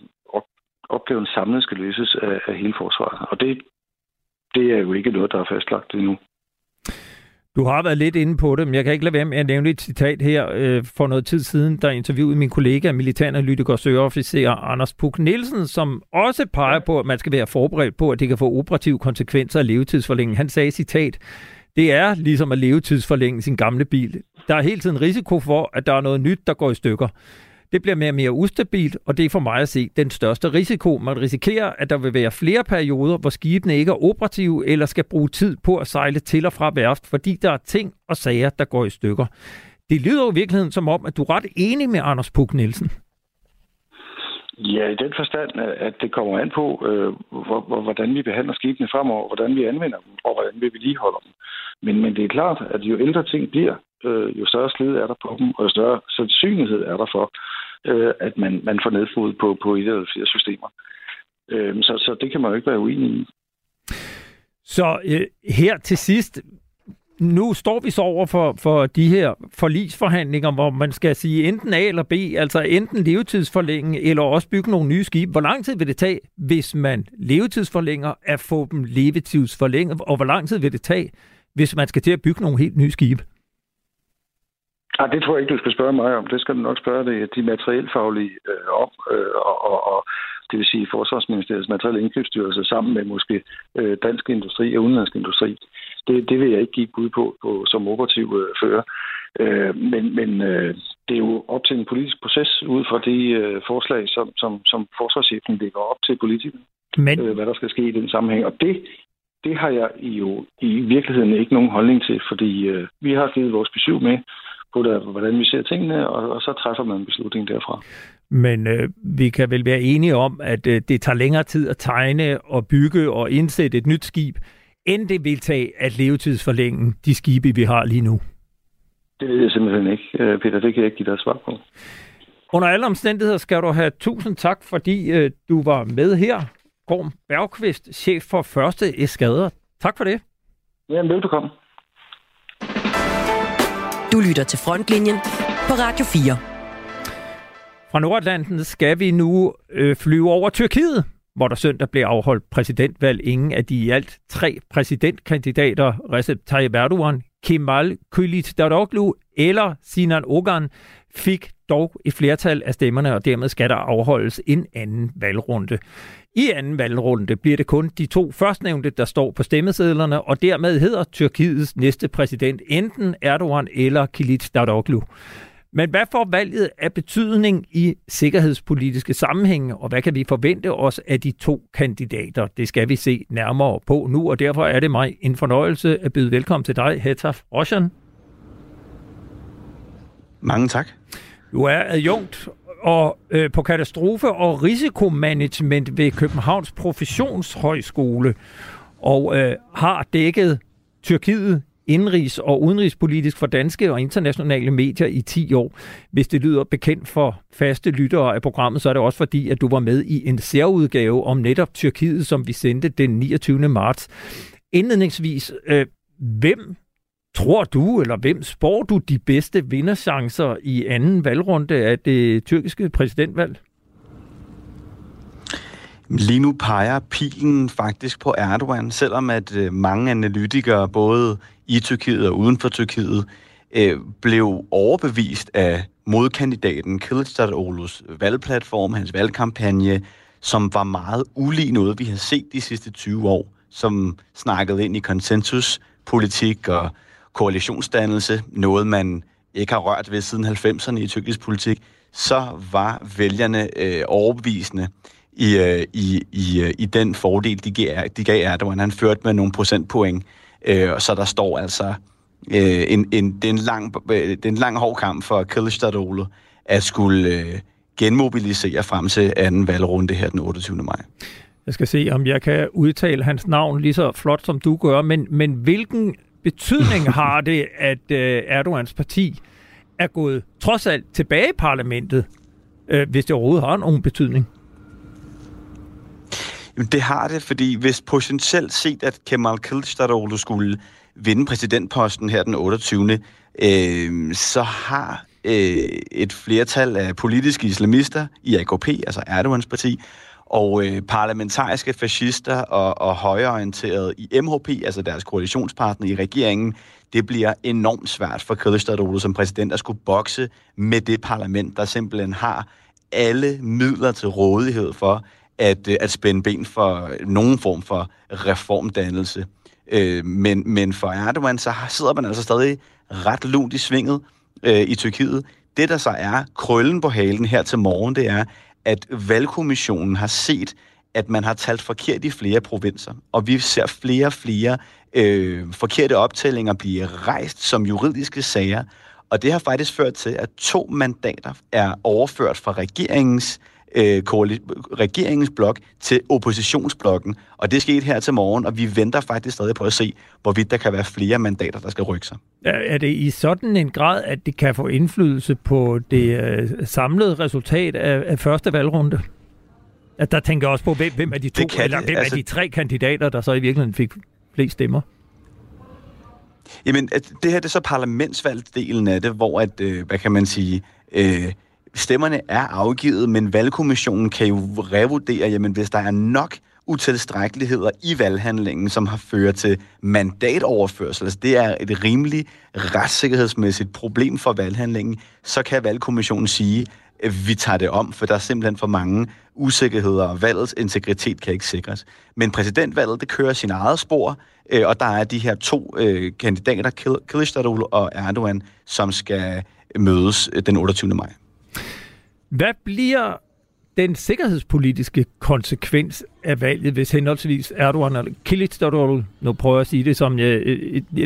opgaven samlet skal løses af, af hele forsvaret. Og det, det er jo ikke noget, der er fastlagt endnu. Du har været lidt inde på det, men jeg kan ikke lade være med at nævne et citat her øh, for noget tid siden, der interviewede min kollega, militæranalytiker og søgeofficer Anders Puk Nielsen, som også peger på, at man skal være forberedt på, at det kan få operative konsekvenser af levetidsforlængen. Han sagde citat, det er ligesom at levetidsforlænge sin gamle bil. Der er hele tiden risiko for, at der er noget nyt, der går i stykker. Det bliver mere og mere ustabilt, og det er for mig at se den største risiko. Man risikerer, at der vil være flere perioder, hvor skibene ikke er operative eller skal bruge tid på at sejle til og fra værft, fordi der er ting og sager, der går i stykker. Det lyder jo i virkeligheden som om, at du er ret enig med Anders Puk Nielsen. Ja, i den forstand, at det kommer an på, øh, hvordan vi behandler skibene fremover, hvordan vi anvender dem, og hvordan vi vedligeholder dem. Men, men det er klart, at jo ældre ting bliver, øh, jo større slid er der på dem, og jo større sandsynlighed er der for, øh, at man, man får nedfod på, på et eller flere systemer. Øh, så, så det kan man jo ikke være uenig i. Så øh, her til sidst, nu står vi så over for, for de her forlisforhandlinger, hvor man skal sige enten A eller B, altså enten levetidsforlænge eller også bygge nogle nye skibe. Hvor lang tid vil det tage, hvis man levetidsforlænger, at få dem levetidsforlænget, og hvor lang tid vil det tage, hvis man skal til at bygge nogle helt nye skibe? Ja, det tror jeg ikke, du skal spørge mig om. Det skal du nok spørge det, de materielfaglige øh, om, øh, og, og, og det vil sige Forsvarsministeriets materielle indkøbsstyrelse sammen med måske øh, dansk industri og udenlandsk industri. Det, det vil jeg ikke give bud på, på som operativ øh, fører. Øh, men men øh, det er jo op til en politisk proces ud fra de øh, forslag, som, som, som forsvarschefen lægger op til politikerne. Men... Øh, hvad der skal ske i den sammenhæng. Og det, det har jeg jo i virkeligheden ikke nogen holdning til, fordi øh, vi har givet vores besøg med, på det, hvordan vi ser tingene, og, og så træffer man en beslutning derfra. Men øh, vi kan vel være enige om, at øh, det tager længere tid at tegne og bygge og indsætte et nyt skib, end det vil tage at levetidsforlænge de skibe, vi har lige nu. Det ved jeg simpelthen ikke, øh, Peter. Det kan jeg ikke give dig svar på. Under alle omstændigheder skal du have tusind tak, fordi øh, du var med her. Gorm Bergqvist, chef for første eskader. Tak for det. Ja, velbekomme. Du lytter til Frontlinjen på Radio 4. Fra Nordatlanten skal vi nu øh, flyve over Tyrkiet, hvor der søndag blev afholdt præsidentvalg. Ingen af de i alt tre præsidentkandidater, Recep Tayyip Erdogan, Kemal Kılıçdaroğlu eller Sinan Ogan, fik dog et flertal af stemmerne, og dermed skal der afholdes en anden valgrunde. I anden valgrunde bliver det kun de to førstnævnte, der står på stemmesedlerne, og dermed hedder Tyrkiets næste præsident enten Erdogan eller Kılıçdaroğlu. Men hvad får valget af betydning i sikkerhedspolitiske sammenhænge, og hvad kan vi forvente os af de to kandidater? Det skal vi se nærmere på nu, og derfor er det mig en fornøjelse at byde velkommen til dig, Hetaf Roshan. Mange tak. Du er adjunkt og øh, på katastrofe- og risikomanagement ved Københavns Professionshøjskole og øh, har dækket Tyrkiet indrigs- og udenrigspolitisk for danske og internationale medier i 10 år. Hvis det lyder bekendt for faste lyttere af programmet, så er det også fordi, at du var med i en særudgave om netop Tyrkiet, som vi sendte den 29. marts. Indledningsvis, øh, hvem tror du, eller hvem spår du de bedste vinderchancer i anden valgrunde af det tyrkiske præsidentvalg? Lige nu peger pilen faktisk på Erdogan, selvom at øh, mange analytikere, både i Tyrkiet og uden for Tyrkiet, øh, blev overbevist af modkandidaten Kılıçdaroğlu's valgplatform, hans valgkampagne, som var meget ulig noget, vi har set de sidste 20 år, som snakkede ind i konsensuspolitik og koalitionsdannelse, noget man ikke har rørt ved siden 90'erne i tyrkisk politik, så var vælgerne øh, overbevisende i, øh, i, i, øh, i den fordel, de gav, de gav Erdogan. Han førte med nogle procentpoint, øh, så der står altså øh, en, en, det, er en lang, øh, det er en lang hård kamp for Kılıçdaroğlu at skulle øh, genmobilisere frem til anden valgrunde her den 28. maj. Jeg skal se, om jeg kan udtale hans navn lige så flot, som du gør, men, men hvilken betydning har det, at øh, Erdogans parti er gået trods alt tilbage i parlamentet, øh, hvis det overhovedet har nogen betydning? Det har det, fordi hvis potentielt set, at Kemal Kılıçdaroğlu skulle vinde præsidentposten her den 28., øh, så har øh, et flertal af politiske islamister i AKP, altså Erdogans parti, og øh, parlamentariske fascister og, og højreorienterede i MHP, altså deres koalitionspartner i regeringen, det bliver enormt svært for Kılıçdaroğlu som præsident at skulle bokse med det parlament, der simpelthen har alle midler til rådighed for at, øh, at spænde ben for nogen form for reformdannelse. Øh, men, men for Erdogan, så sidder man altså stadig ret lunt i svinget øh, i Tyrkiet. Det, der så er krøllen på halen her til morgen, det er, at valgkommissionen har set, at man har talt forkert i flere provinser, og vi ser flere og flere øh, forkerte optællinger blive rejst som juridiske sager, og det har faktisk ført til, at to mandater er overført fra regeringens øh, regeringens blok til oppositionsblokken. Og det skete her til morgen, og vi venter faktisk stadig på at se, hvorvidt der kan være flere mandater, der skal rykke sig. Er det i sådan en grad, at det kan få indflydelse på det øh, samlede resultat af, af første valgrunde? At der tænker også på, hvem, hvem er de to, kan, eller hvem altså, er de tre kandidater, der så i virkeligheden fik flest stemmer? Jamen, det her det er så parlamentsvalgdelen af det, hvor at, øh, hvad kan man sige, øh, stemmerne er afgivet, men valgkommissionen kan jo revurdere, jamen hvis der er nok utilstrækkeligheder i valghandlingen, som har ført til mandatoverførsel, altså det er et rimeligt retssikkerhedsmæssigt problem for valghandlingen, så kan valgkommissionen sige, at vi tager det om, for der er simpelthen for mange usikkerheder, og valgets integritet kan ikke sikres. Men præsidentvalget, det kører sin eget spor, øh, og der er de her to øh, kandidater, Kılıçdaroğlu og Erdogan, som skal mødes øh, den 28. maj. Hvad bliver den sikkerhedspolitiske konsekvens af valget, hvis henholdsvis Erdogan eller Kılıçdaroğlu, nu prøver jeg at sige det som jeg,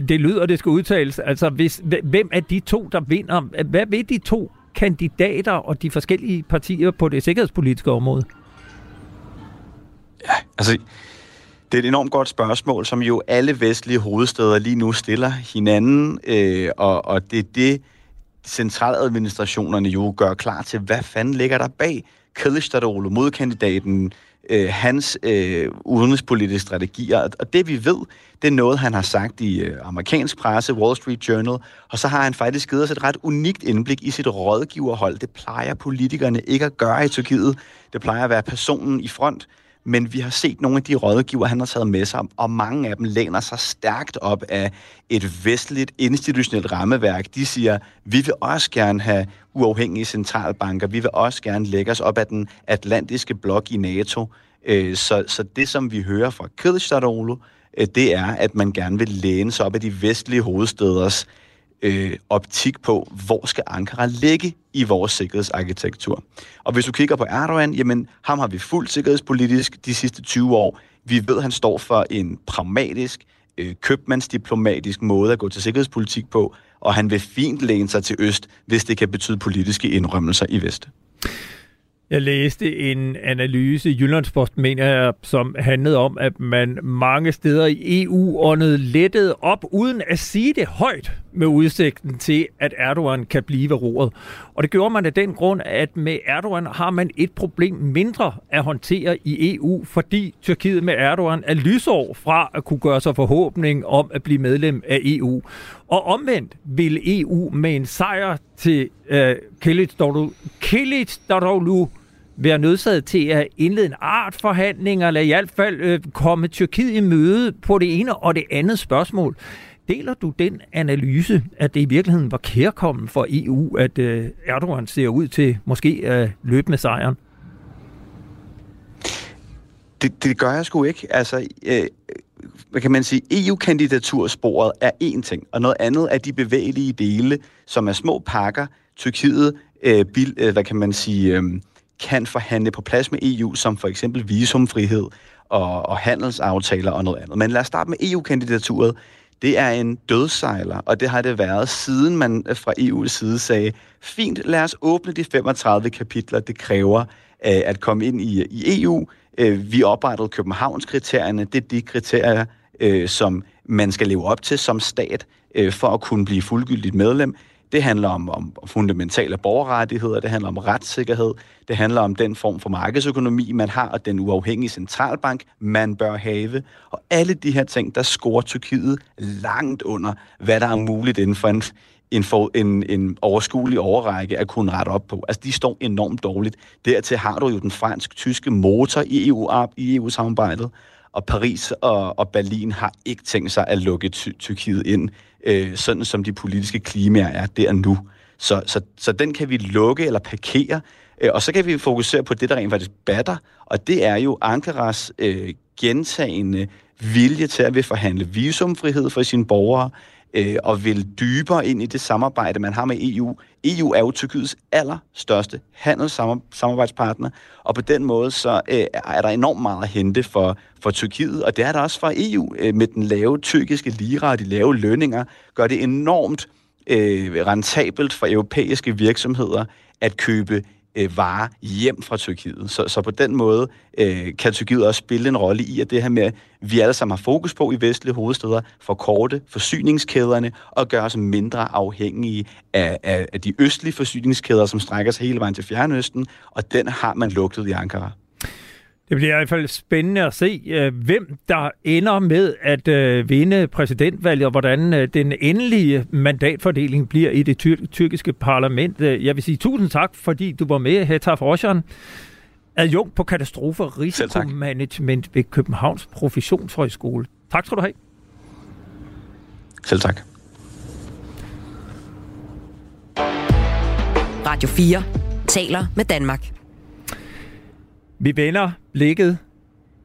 det lyder, det skal udtales, altså hvis, hvem er de to, der vinder? Hvad vil de to kandidater og de forskellige partier på det sikkerhedspolitiske område? Ja, altså, det er et enormt godt spørgsmål, som jo alle vestlige hovedsteder lige nu stiller hinanden, øh, og, og det er det, centraladministrationerne jo gør klar til, hvad fanden ligger der bag Kılıçdaroğlu, modkandidaten, øh, hans øh, udenrigspolitiske strategier. Og det vi ved, det er noget, han har sagt i øh, amerikansk presse, Wall Street Journal, og så har han faktisk givet os et ret unikt indblik i sit rådgiverhold. Det plejer politikerne ikke at gøre i Tyrkiet. Det plejer at være personen i front, men vi har set nogle af de rådgiver, han har taget med sig, og mange af dem læner sig stærkt op af et vestligt institutionelt rammeværk. De siger, vi vil også gerne have uafhængige centralbanker, vi vil også gerne lægge os op af den atlantiske blok i NATO. Øh, så, så det, som vi hører fra Kılıçdaroğlu, øh, det er, at man gerne vil læne sig op af de vestlige hovedsteders øh, optik på, hvor skal Ankara ligge i vores sikkerhedsarkitektur. Og hvis du kigger på Erdogan, jamen ham har vi fuldt sikkerhedspolitisk de sidste 20 år. Vi ved, at han står for en pragmatisk, øh, købmandsdiplomatisk måde at gå til sikkerhedspolitik på, og han vil fint læne sig til øst, hvis det kan betyde politiske indrømmelser i vest. Jeg læste en analyse i Jyllandspost, mener jeg, som handlede om, at man mange steder i EU åndede lettet op, uden at sige det højt med udsigten til, at Erdogan kan blive ved roret. Og det gjorde man af den grund, at med Erdogan har man et problem mindre at håndtere i EU, fordi Tyrkiet med Erdogan er lysår fra at kunne gøre sig forhåbning om at blive medlem af EU. Og omvendt vil EU med en sejr til øh, Kılıçdaroğlu være nødsaget til at indlede en art forhandling, eller i hvert fald øh, komme Tyrkiet i møde på det ene og det andet spørgsmål. Deler du den analyse, at det i virkeligheden var kærkommen for EU, at øh, Erdogan ser ud til måske at løbe med sejren? Det, det gør jeg sgu ikke. Altså, øh, hvad kan man sige, EU-kandidatursporet er én ting, og noget andet er de bevægelige dele, som er små pakker, Tyrkiet, øh, bil, øh, hvad kan man sige, øh, kan forhandle på plads med EU, som for eksempel visumfrihed og, og handelsaftaler og noget andet. Men lad os starte med EU-kandidaturet. Det er en dødsejler, og det har det været, siden man øh, fra EU's side sagde, fint, lad os åbne de 35 kapitler, det kræver øh, at komme ind i, i EU. Øh, vi oprettede Københavns-kriterierne. Det er de kriterier, øh, som man skal leve op til som stat øh, for at kunne blive fuldgyldigt medlem. Det handler om, om fundamentale borgerrettigheder, det handler om retssikkerhed, det handler om den form for markedsøkonomi, man har, og den uafhængige centralbank, man bør have. Og alle de her ting, der scorer Tyrkiet langt under, hvad der er muligt inden for en, en, for, en, en overskuelig overrække at kunne rette op på. Altså, de står enormt dårligt. Dertil har du jo den fransk-tyske motor i EU, i EU-samarbejdet, og Paris og, og Berlin har ikke tænkt sig at lukke ty- Tyrkiet ind øh, sådan som de politiske klimaer er der nu. Så, så, så den kan vi lukke eller parkere, øh, og så kan vi fokusere på det, der rent faktisk batter, og det er jo Ankaras øh, gentagende vilje til at vil forhandle visumfrihed for sine borgere, øh, og vil dybere ind i det samarbejde, man har med EU. EU er jo Tyrkiets allerstørste handelssamarbejdspartner, og på den måde så øh, er der enormt meget at hente for, for Tyrkiet, og det er der også for EU øh, med den lave tyrkiske lira og de lave lønninger, gør det enormt øh, rentabelt for europæiske virksomheder at købe øh, varer hjem fra Tyrkiet. Så, så på den måde øh, kan Tyrkiet også spille en rolle i, at det her med, at vi alle sammen har fokus på i vestlige hovedsteder, for korte forsyningskæderne og gøre os mindre afhængige af, af, af de østlige forsyningskæder, som strækker sig hele vejen til Fjernøsten, og den har man lugtet i Ankara. Det bliver i hvert fald spændende at se, øh, hvem der ender med at øh, vinde præsidentvalget, og hvordan øh, den endelige mandatfordeling bliver i det tyr- tyrkiske parlament. Jeg vil sige tusind tak, fordi du var med, Hetaf Roshan, adjunkt på katastrofe- og risikomanagement ved Københavns Professionshøjskole. Tak skal du have. Selv tak. Radio 4 taler med Danmark. Vi vender blikket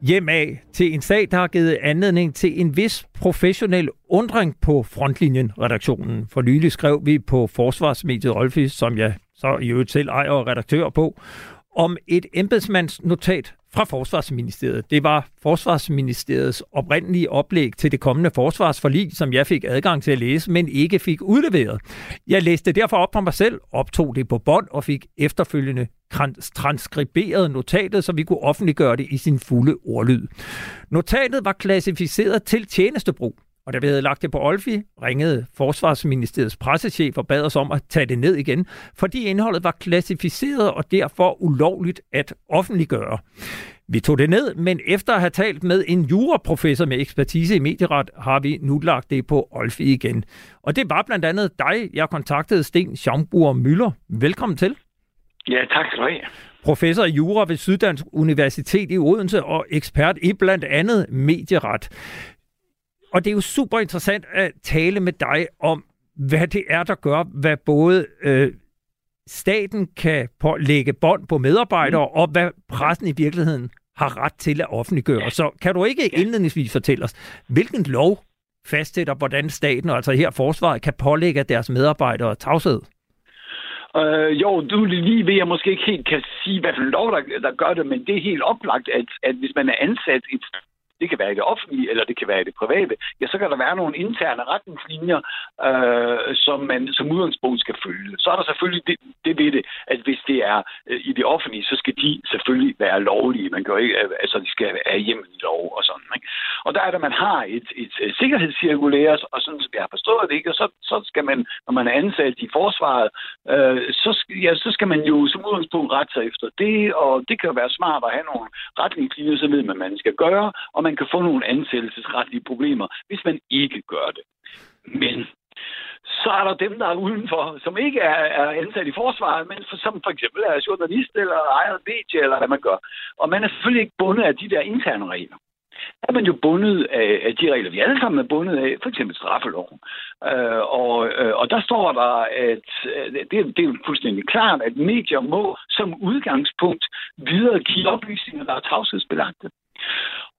hjem af til en sag, der har givet anledning til en vis professionel undring på frontlinjen-redaktionen. For nylig skrev vi på Forsvarsmediet Olfi, som jeg så i øvrigt selv ejer og redaktør på, om et embedsmandsnotat fra Forsvarsministeriet. Det var Forsvarsministeriets oprindelige oplæg til det kommende forsvarsforlig, som jeg fik adgang til at læse, men ikke fik udleveret. Jeg læste derfor op for mig selv, optog det på bånd og fik efterfølgende transkriberet notatet, så vi kunne offentliggøre det i sin fulde ordlyd. Notatet var klassificeret til tjenestebrug, og da vi havde lagt det på Olfi, ringede Forsvarsministeriets pressechef og bad os om at tage det ned igen, fordi indholdet var klassificeret og derfor ulovligt at offentliggøre. Vi tog det ned, men efter at have talt med en juraprofessor med ekspertise i medieret, har vi nu lagt det på Olfi igen. Og det var blandt andet dig, jeg kontaktede Sten Schaumburg Møller. Velkommen til. Ja, tak skal du have. Professor i jura ved Syddansk Universitet i Odense og ekspert i blandt andet medieret og det er jo super interessant at tale med dig om, hvad det er, der gør, hvad både øh, staten kan lægge bånd på medarbejdere, mm. og hvad pressen i virkeligheden har ret til at offentliggøre. Ja. Så kan du ikke indledningsvis fortælle os, hvilken lov fastsætter, hvordan staten, altså her forsvaret, kan pålægge deres medarbejdere tavshed? Øh, jo, du lige ved, jeg måske ikke helt kan sige, hvad for lov, der, der gør det, men det er helt oplagt, at, at hvis man er ansat et det kan være i det offentlige, eller det kan være i det private, ja, så kan der være nogle interne retningslinjer, øh, som man som udgangspunkt skal følge. Så er der selvfølgelig det, det ved det, at hvis det er øh, i det offentlige, så skal de selvfølgelig være lovlige. Man kan jo ikke, øh, altså de skal have hjemme i lov og sådan. Ikke? Og der er det, man har et, et, et sikkerhedscirkulære, og sådan som jeg har forstået det, ikke? og så, så skal man, når man er ansat i forsvaret, øh, så, ja, så skal man jo som udgangspunkt rette sig efter det, og det kan jo være smart at have nogle retningslinjer, så ved man, hvad man skal gøre, og man kan få nogle ansættelsesretlige problemer, hvis man ikke gør det. Men så er der dem, der er udenfor, som ikke er, er ansat i forsvaret, men for, som for eksempel er journalist eller ejer medie, eller hvad man gør. Og man er selvfølgelig ikke bundet af de der interne regler er man jo bundet af, af de regler, vi alle sammen er bundet af, for eksempel straffeloven. Øh, og, øh, og der står der, at øh, det, det er fuldstændig klart, at medier må som udgangspunkt videregive oplysninger, der er tavshedsbelagte.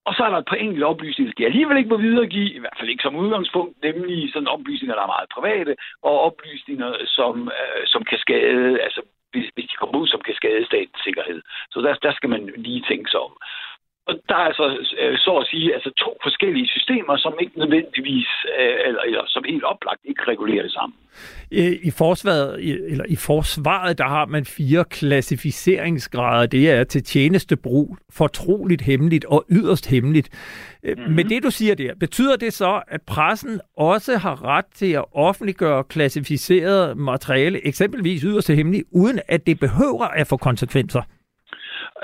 Og så er der et par enkelte oplysninger, de alligevel ikke må videregive, i hvert fald ikke som udgangspunkt, nemlig sådan oplysninger, der er meget private, og oplysninger, som, øh, som kan skade, altså hvis, hvis de kommer ud, som kan skade statens sikkerhed. Så der, der skal man lige tænke sig om. Der er altså, øh, så at sige, altså to forskellige systemer, som ikke nødvendigvis, øh, eller, eller som helt oplagt ikke regulerer det sammen. I forsvaret, eller i forsvaret, der har man fire klassificeringsgrader. Det er til tjenestebrug, fortroligt hemmeligt og yderst hemmeligt. Mm-hmm. Med det, du siger der, betyder det så, at pressen også har ret til at offentliggøre klassificeret materiale, eksempelvis yderst hemmeligt, uden at det behøver at få konsekvenser?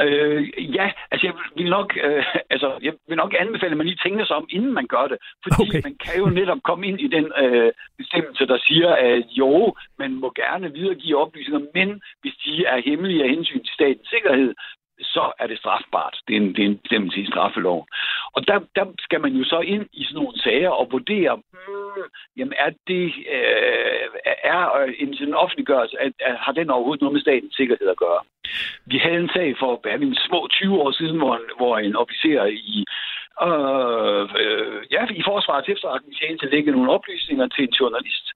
Øh, ja, altså jeg vil nok, øh, altså jeg vil nok anbefale, at man lige tænker sig om, inden man gør det. Fordi okay. man kan jo netop komme ind i den øh, bestemmelse, der siger, at jo, man må gerne videregive oplysninger, men hvis de er hemmelige af hensyn til statens sikkerhed, så er det strafbart. Det er en, det er en bestemmelse i straffeloven. Og der, der skal man jo så ind i sådan nogle sager og vurdere, hmm, jamen er det øh, er øh, en sådan offentliggørelse, at, at, har den overhovedet noget med statens sikkerhed at gøre? Vi havde en sag for hvad, en små 20 år siden, hvor, hvor en officer i øh, øh, ja, i forsvarets efterretningstjeneste lægge nogle oplysninger til en journalist.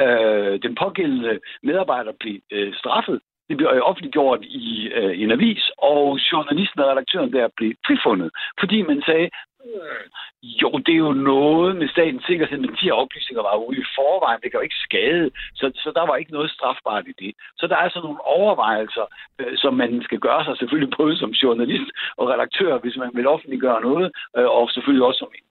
Øh, den pågældende medarbejder blev øh, straffet det blev offentliggjort i øh, en avis, og journalisten og redaktøren der blev frifundet, fordi man sagde, øh, Jo, det er jo noget med statens sikkerhed, men de her oplysninger var ude i forvejen. Det kan jo ikke skade, så, så der var ikke noget strafbart i det. Så der er altså nogle overvejelser, øh, som man skal gøre sig selvfølgelig både som journalist og redaktør, hvis man vil offentliggøre noget, øh, og selvfølgelig også som en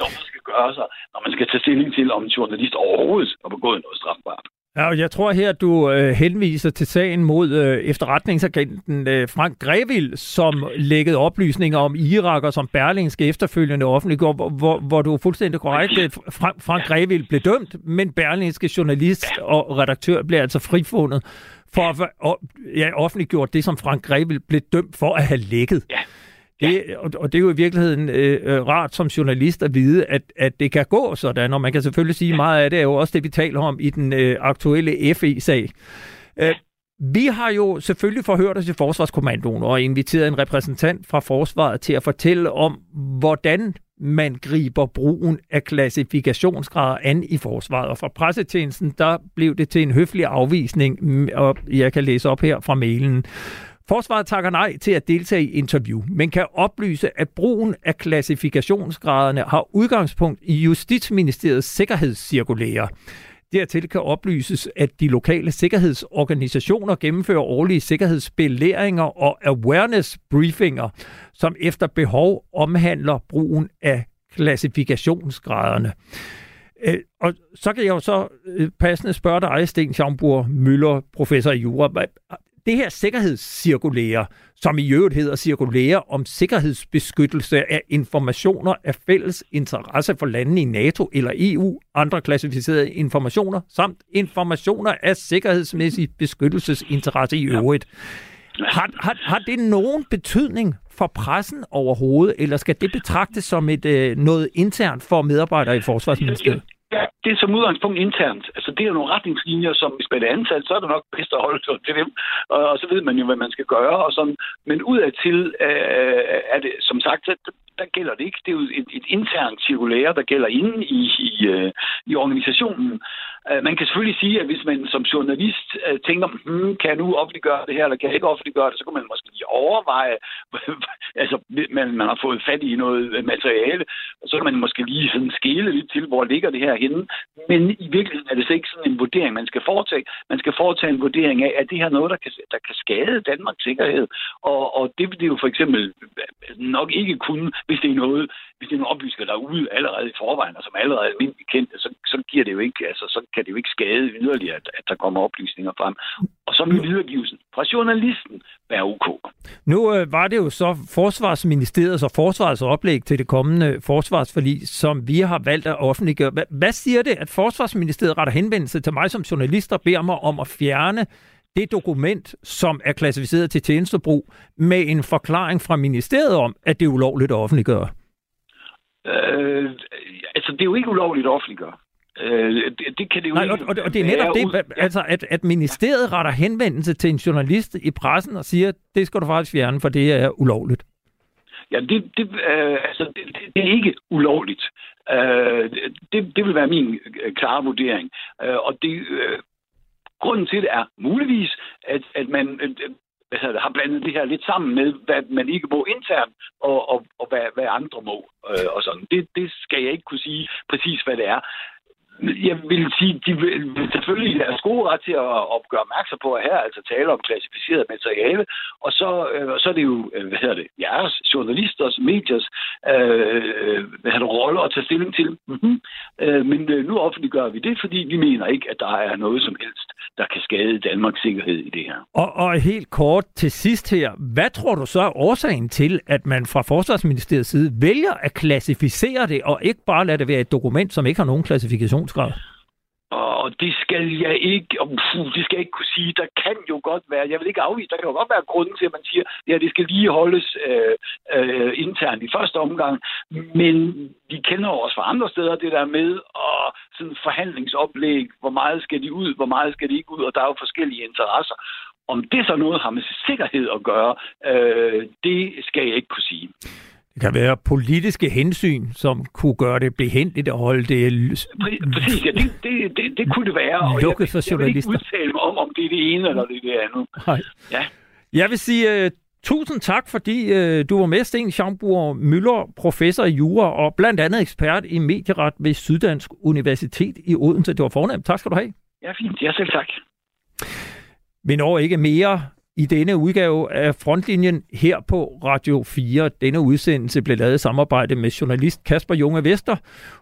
dommer skal gøre sig, når man skal tage stilling til, om en journalist overhovedet har begået noget strafbart. Ja, og jeg tror her, du øh, henviser til sagen mod øh, efterretningsagenten øh, Frank Grevil, som lækkede oplysninger om Irak, og som Berlingske efterfølgende offentliggjorde, hvor, hvor, hvor du er fuldstændig korrekt. Øh, Frank, Frank Grevil blev dømt, men Berlingske journalist og redaktør blev altså frifundet for at ja, offentliggjort det, som Frank Grevil blev dømt for at have lækket. Ja. Det, og, og det er jo i virkeligheden øh, øh, rart som journalist at vide, at, at det kan gå sådan, og man kan selvfølgelig sige, at meget af det er jo også det, vi taler om i den øh, aktuelle FE-sag. Øh, vi har jo selvfølgelig forhørt os i Forsvarskommandoen og inviteret en repræsentant fra Forsvaret til at fortælle om, hvordan man griber brugen af klassifikationsgrader an i forsvaret. Og fra pressetjenesten, der blev det til en høflig afvisning, og jeg kan læse op her fra mailen. Forsvaret takker nej til at deltage i interview, men kan oplyse, at brugen af klassifikationsgraderne har udgangspunkt i Justitsministeriets sikkerhedscirkulære. Dertil kan oplyses, at de lokale sikkerhedsorganisationer gennemfører årlige sikkerhedsbelæringer og awareness briefinger, som efter behov omhandler brugen af klassifikationsgraderne. Øh, og så kan jeg jo så øh, passende spørge dig, Sten Schaumburg Møller, professor i jura det her sikkerhedscirkulære, som i øvrigt hedder cirkulære om sikkerhedsbeskyttelse af informationer af fælles interesse for landene i NATO eller EU, andre klassificerede informationer, samt informationer af sikkerhedsmæssig beskyttelsesinteresse i øvrigt. Har, har, har det nogen betydning for pressen overhovedet, eller skal det betragtes som et øh, noget internt for medarbejdere i Forsvarsministeriet? Ja, det er som udgangspunkt internt. Altså, det er nogle retningslinjer, som hvis man er ansat, så er det nok bedst at holde sig til dem. Og, så ved man jo, hvad man skal gøre. Og sådan. Men udadtil øh, øh er det, som sagt, så der gælder det ikke. Det er jo et, et internt cirkulære, der gælder inde i, i, øh, i organisationen. Øh, man kan selvfølgelig sige, at hvis man som journalist øh, tænker, hmm, kan jeg nu offentliggøre det her, eller kan jeg ikke offentliggøre det, så kan man måske lige overveje, altså man, man har fået fat i noget materiale, og så kan man måske lige sådan skele lidt til, hvor ligger det her henne. Men i virkeligheden er det så ikke sådan en vurdering, man skal foretage. Man skal foretage en vurdering af, at det her noget, der kan, der kan skade Danmarks sikkerhed. Og, og det vil det jo for eksempel nok ikke kunne, hvis det er noget, hvis det er nogle oplysninger, der er ude allerede i forvejen, og som allerede er almindeligt kendt, så, så giver det jo ikke, altså, så kan det jo ikke skade yderligere, at, at der kommer oplysninger frem. Og så vil videregivelsen fra journalisten være ok. Nu øh, var det jo så Forsvarsministeriets og Forsvarets oplæg til det kommende forsvarsforlig, som vi har valgt at offentliggøre. Hvad, hvad siger det, at Forsvarsministeriet retter henvendelse til mig som journalist og beder mig om at fjerne det dokument, som er klassificeret til tjenestebrug, med en forklaring fra ministeriet om, at det er ulovligt at offentliggøre? Øh, altså, det er jo ikke ulovligt at offentliggøre. Øh, det, det kan det jo Nej, og, og, og det er netop det, ud, altså, at, at ministeriet retter henvendelse til en journalist i pressen og siger, det skal du faktisk fjerne, for det er ulovligt. Ja, det, det, øh, altså, det, det, det er ikke ulovligt. Øh, det, det vil være min øh, klare vurdering. Øh, og det, øh, grunden til det er muligvis, at, at man øh, hvad hedder det, har blandet det her lidt sammen med, hvad man ikke må internt, og, og, og hvad, hvad andre må. Øh, og sådan. Det, det skal jeg ikke kunne sige præcis, hvad det er. Jeg vil sige, de vil selvfølgelig have gode ret til at, at gøre opmærksom på, at her altså tale om klassificeret materiale, og så, øh, så er det jo, øh, hvad hedder det, jeres journalisters, mediers, øh, øh hvad det, rolle at tage stilling til. Mm-hmm. Øh, men øh, nu offentliggør vi det, fordi vi mener ikke, at der er noget som helst, der kan skade Danmarks sikkerhed i det her. Og, og helt kort til sidst her, hvad tror du så er årsagen til, at man fra Forsvarsministeriets side vælger at klassificere det, og ikke bare lade det være et dokument, som ikke har nogen klassifikation? Grad. Og det skal jeg ikke, puh, det skal jeg ikke kunne sige. Der kan jo godt være, jeg vil ikke afvise, der kan jo godt være grunden til, at man siger, at ja, det skal lige holdes øh, øh, internt i første omgang. Men vi kender jo også fra andre steder det der med og sådan forhandlingsoplæg, hvor meget skal de ud, hvor meget skal de ikke ud, og der er jo forskellige interesser. Om det så noget har med sikkerhed at gøre, øh, det skal jeg ikke kunne sige. Det kan være politiske hensyn, som kunne gøre det behendigt at holde det... Præcis, ja, det, det, det, det kunne det være. Og Lukket for jeg, jeg vil ikke udtale mig om, om det er det ene eller det er det andet. Nej. Ja. Jeg vil sige uh, Tusind tak, fordi øh, du var med, Sten Schamburg Møller, professor i jura og blandt andet ekspert i medieret ved Syddansk Universitet i Odense. Det var fornemt. Tak skal du have. Ja, fint. Ja, selv tak. Vi når ikke mere i denne udgave af Frontlinjen her på Radio 4. Denne udsendelse blev lavet i samarbejde med journalist Kasper Junge Vester.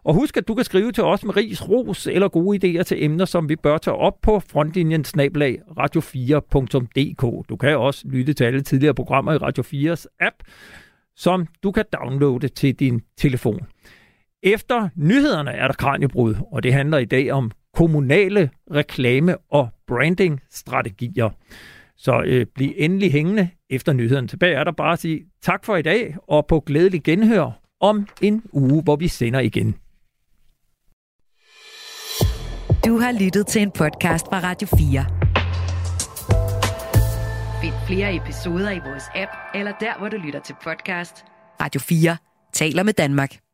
Og husk, at du kan skrive til os med ris, ros eller gode idéer til emner, som vi bør tage op på frontlinjen snablag radio4.dk. Du kan også lytte til alle tidligere programmer i Radio 4's app, som du kan downloade til din telefon. Efter nyhederne er der kranjebrud, og det handler i dag om kommunale reklame- og brandingstrategier. Så øh, bliv endelig hængende efter nyheden. Tilbage er der bare at sige tak for i dag, og på glædelig genhør om en uge, hvor vi sender igen. Du har lyttet til en podcast fra Radio 4. Find flere episoder i vores app, eller der, hvor du lytter til podcast. Radio 4 taler med Danmark.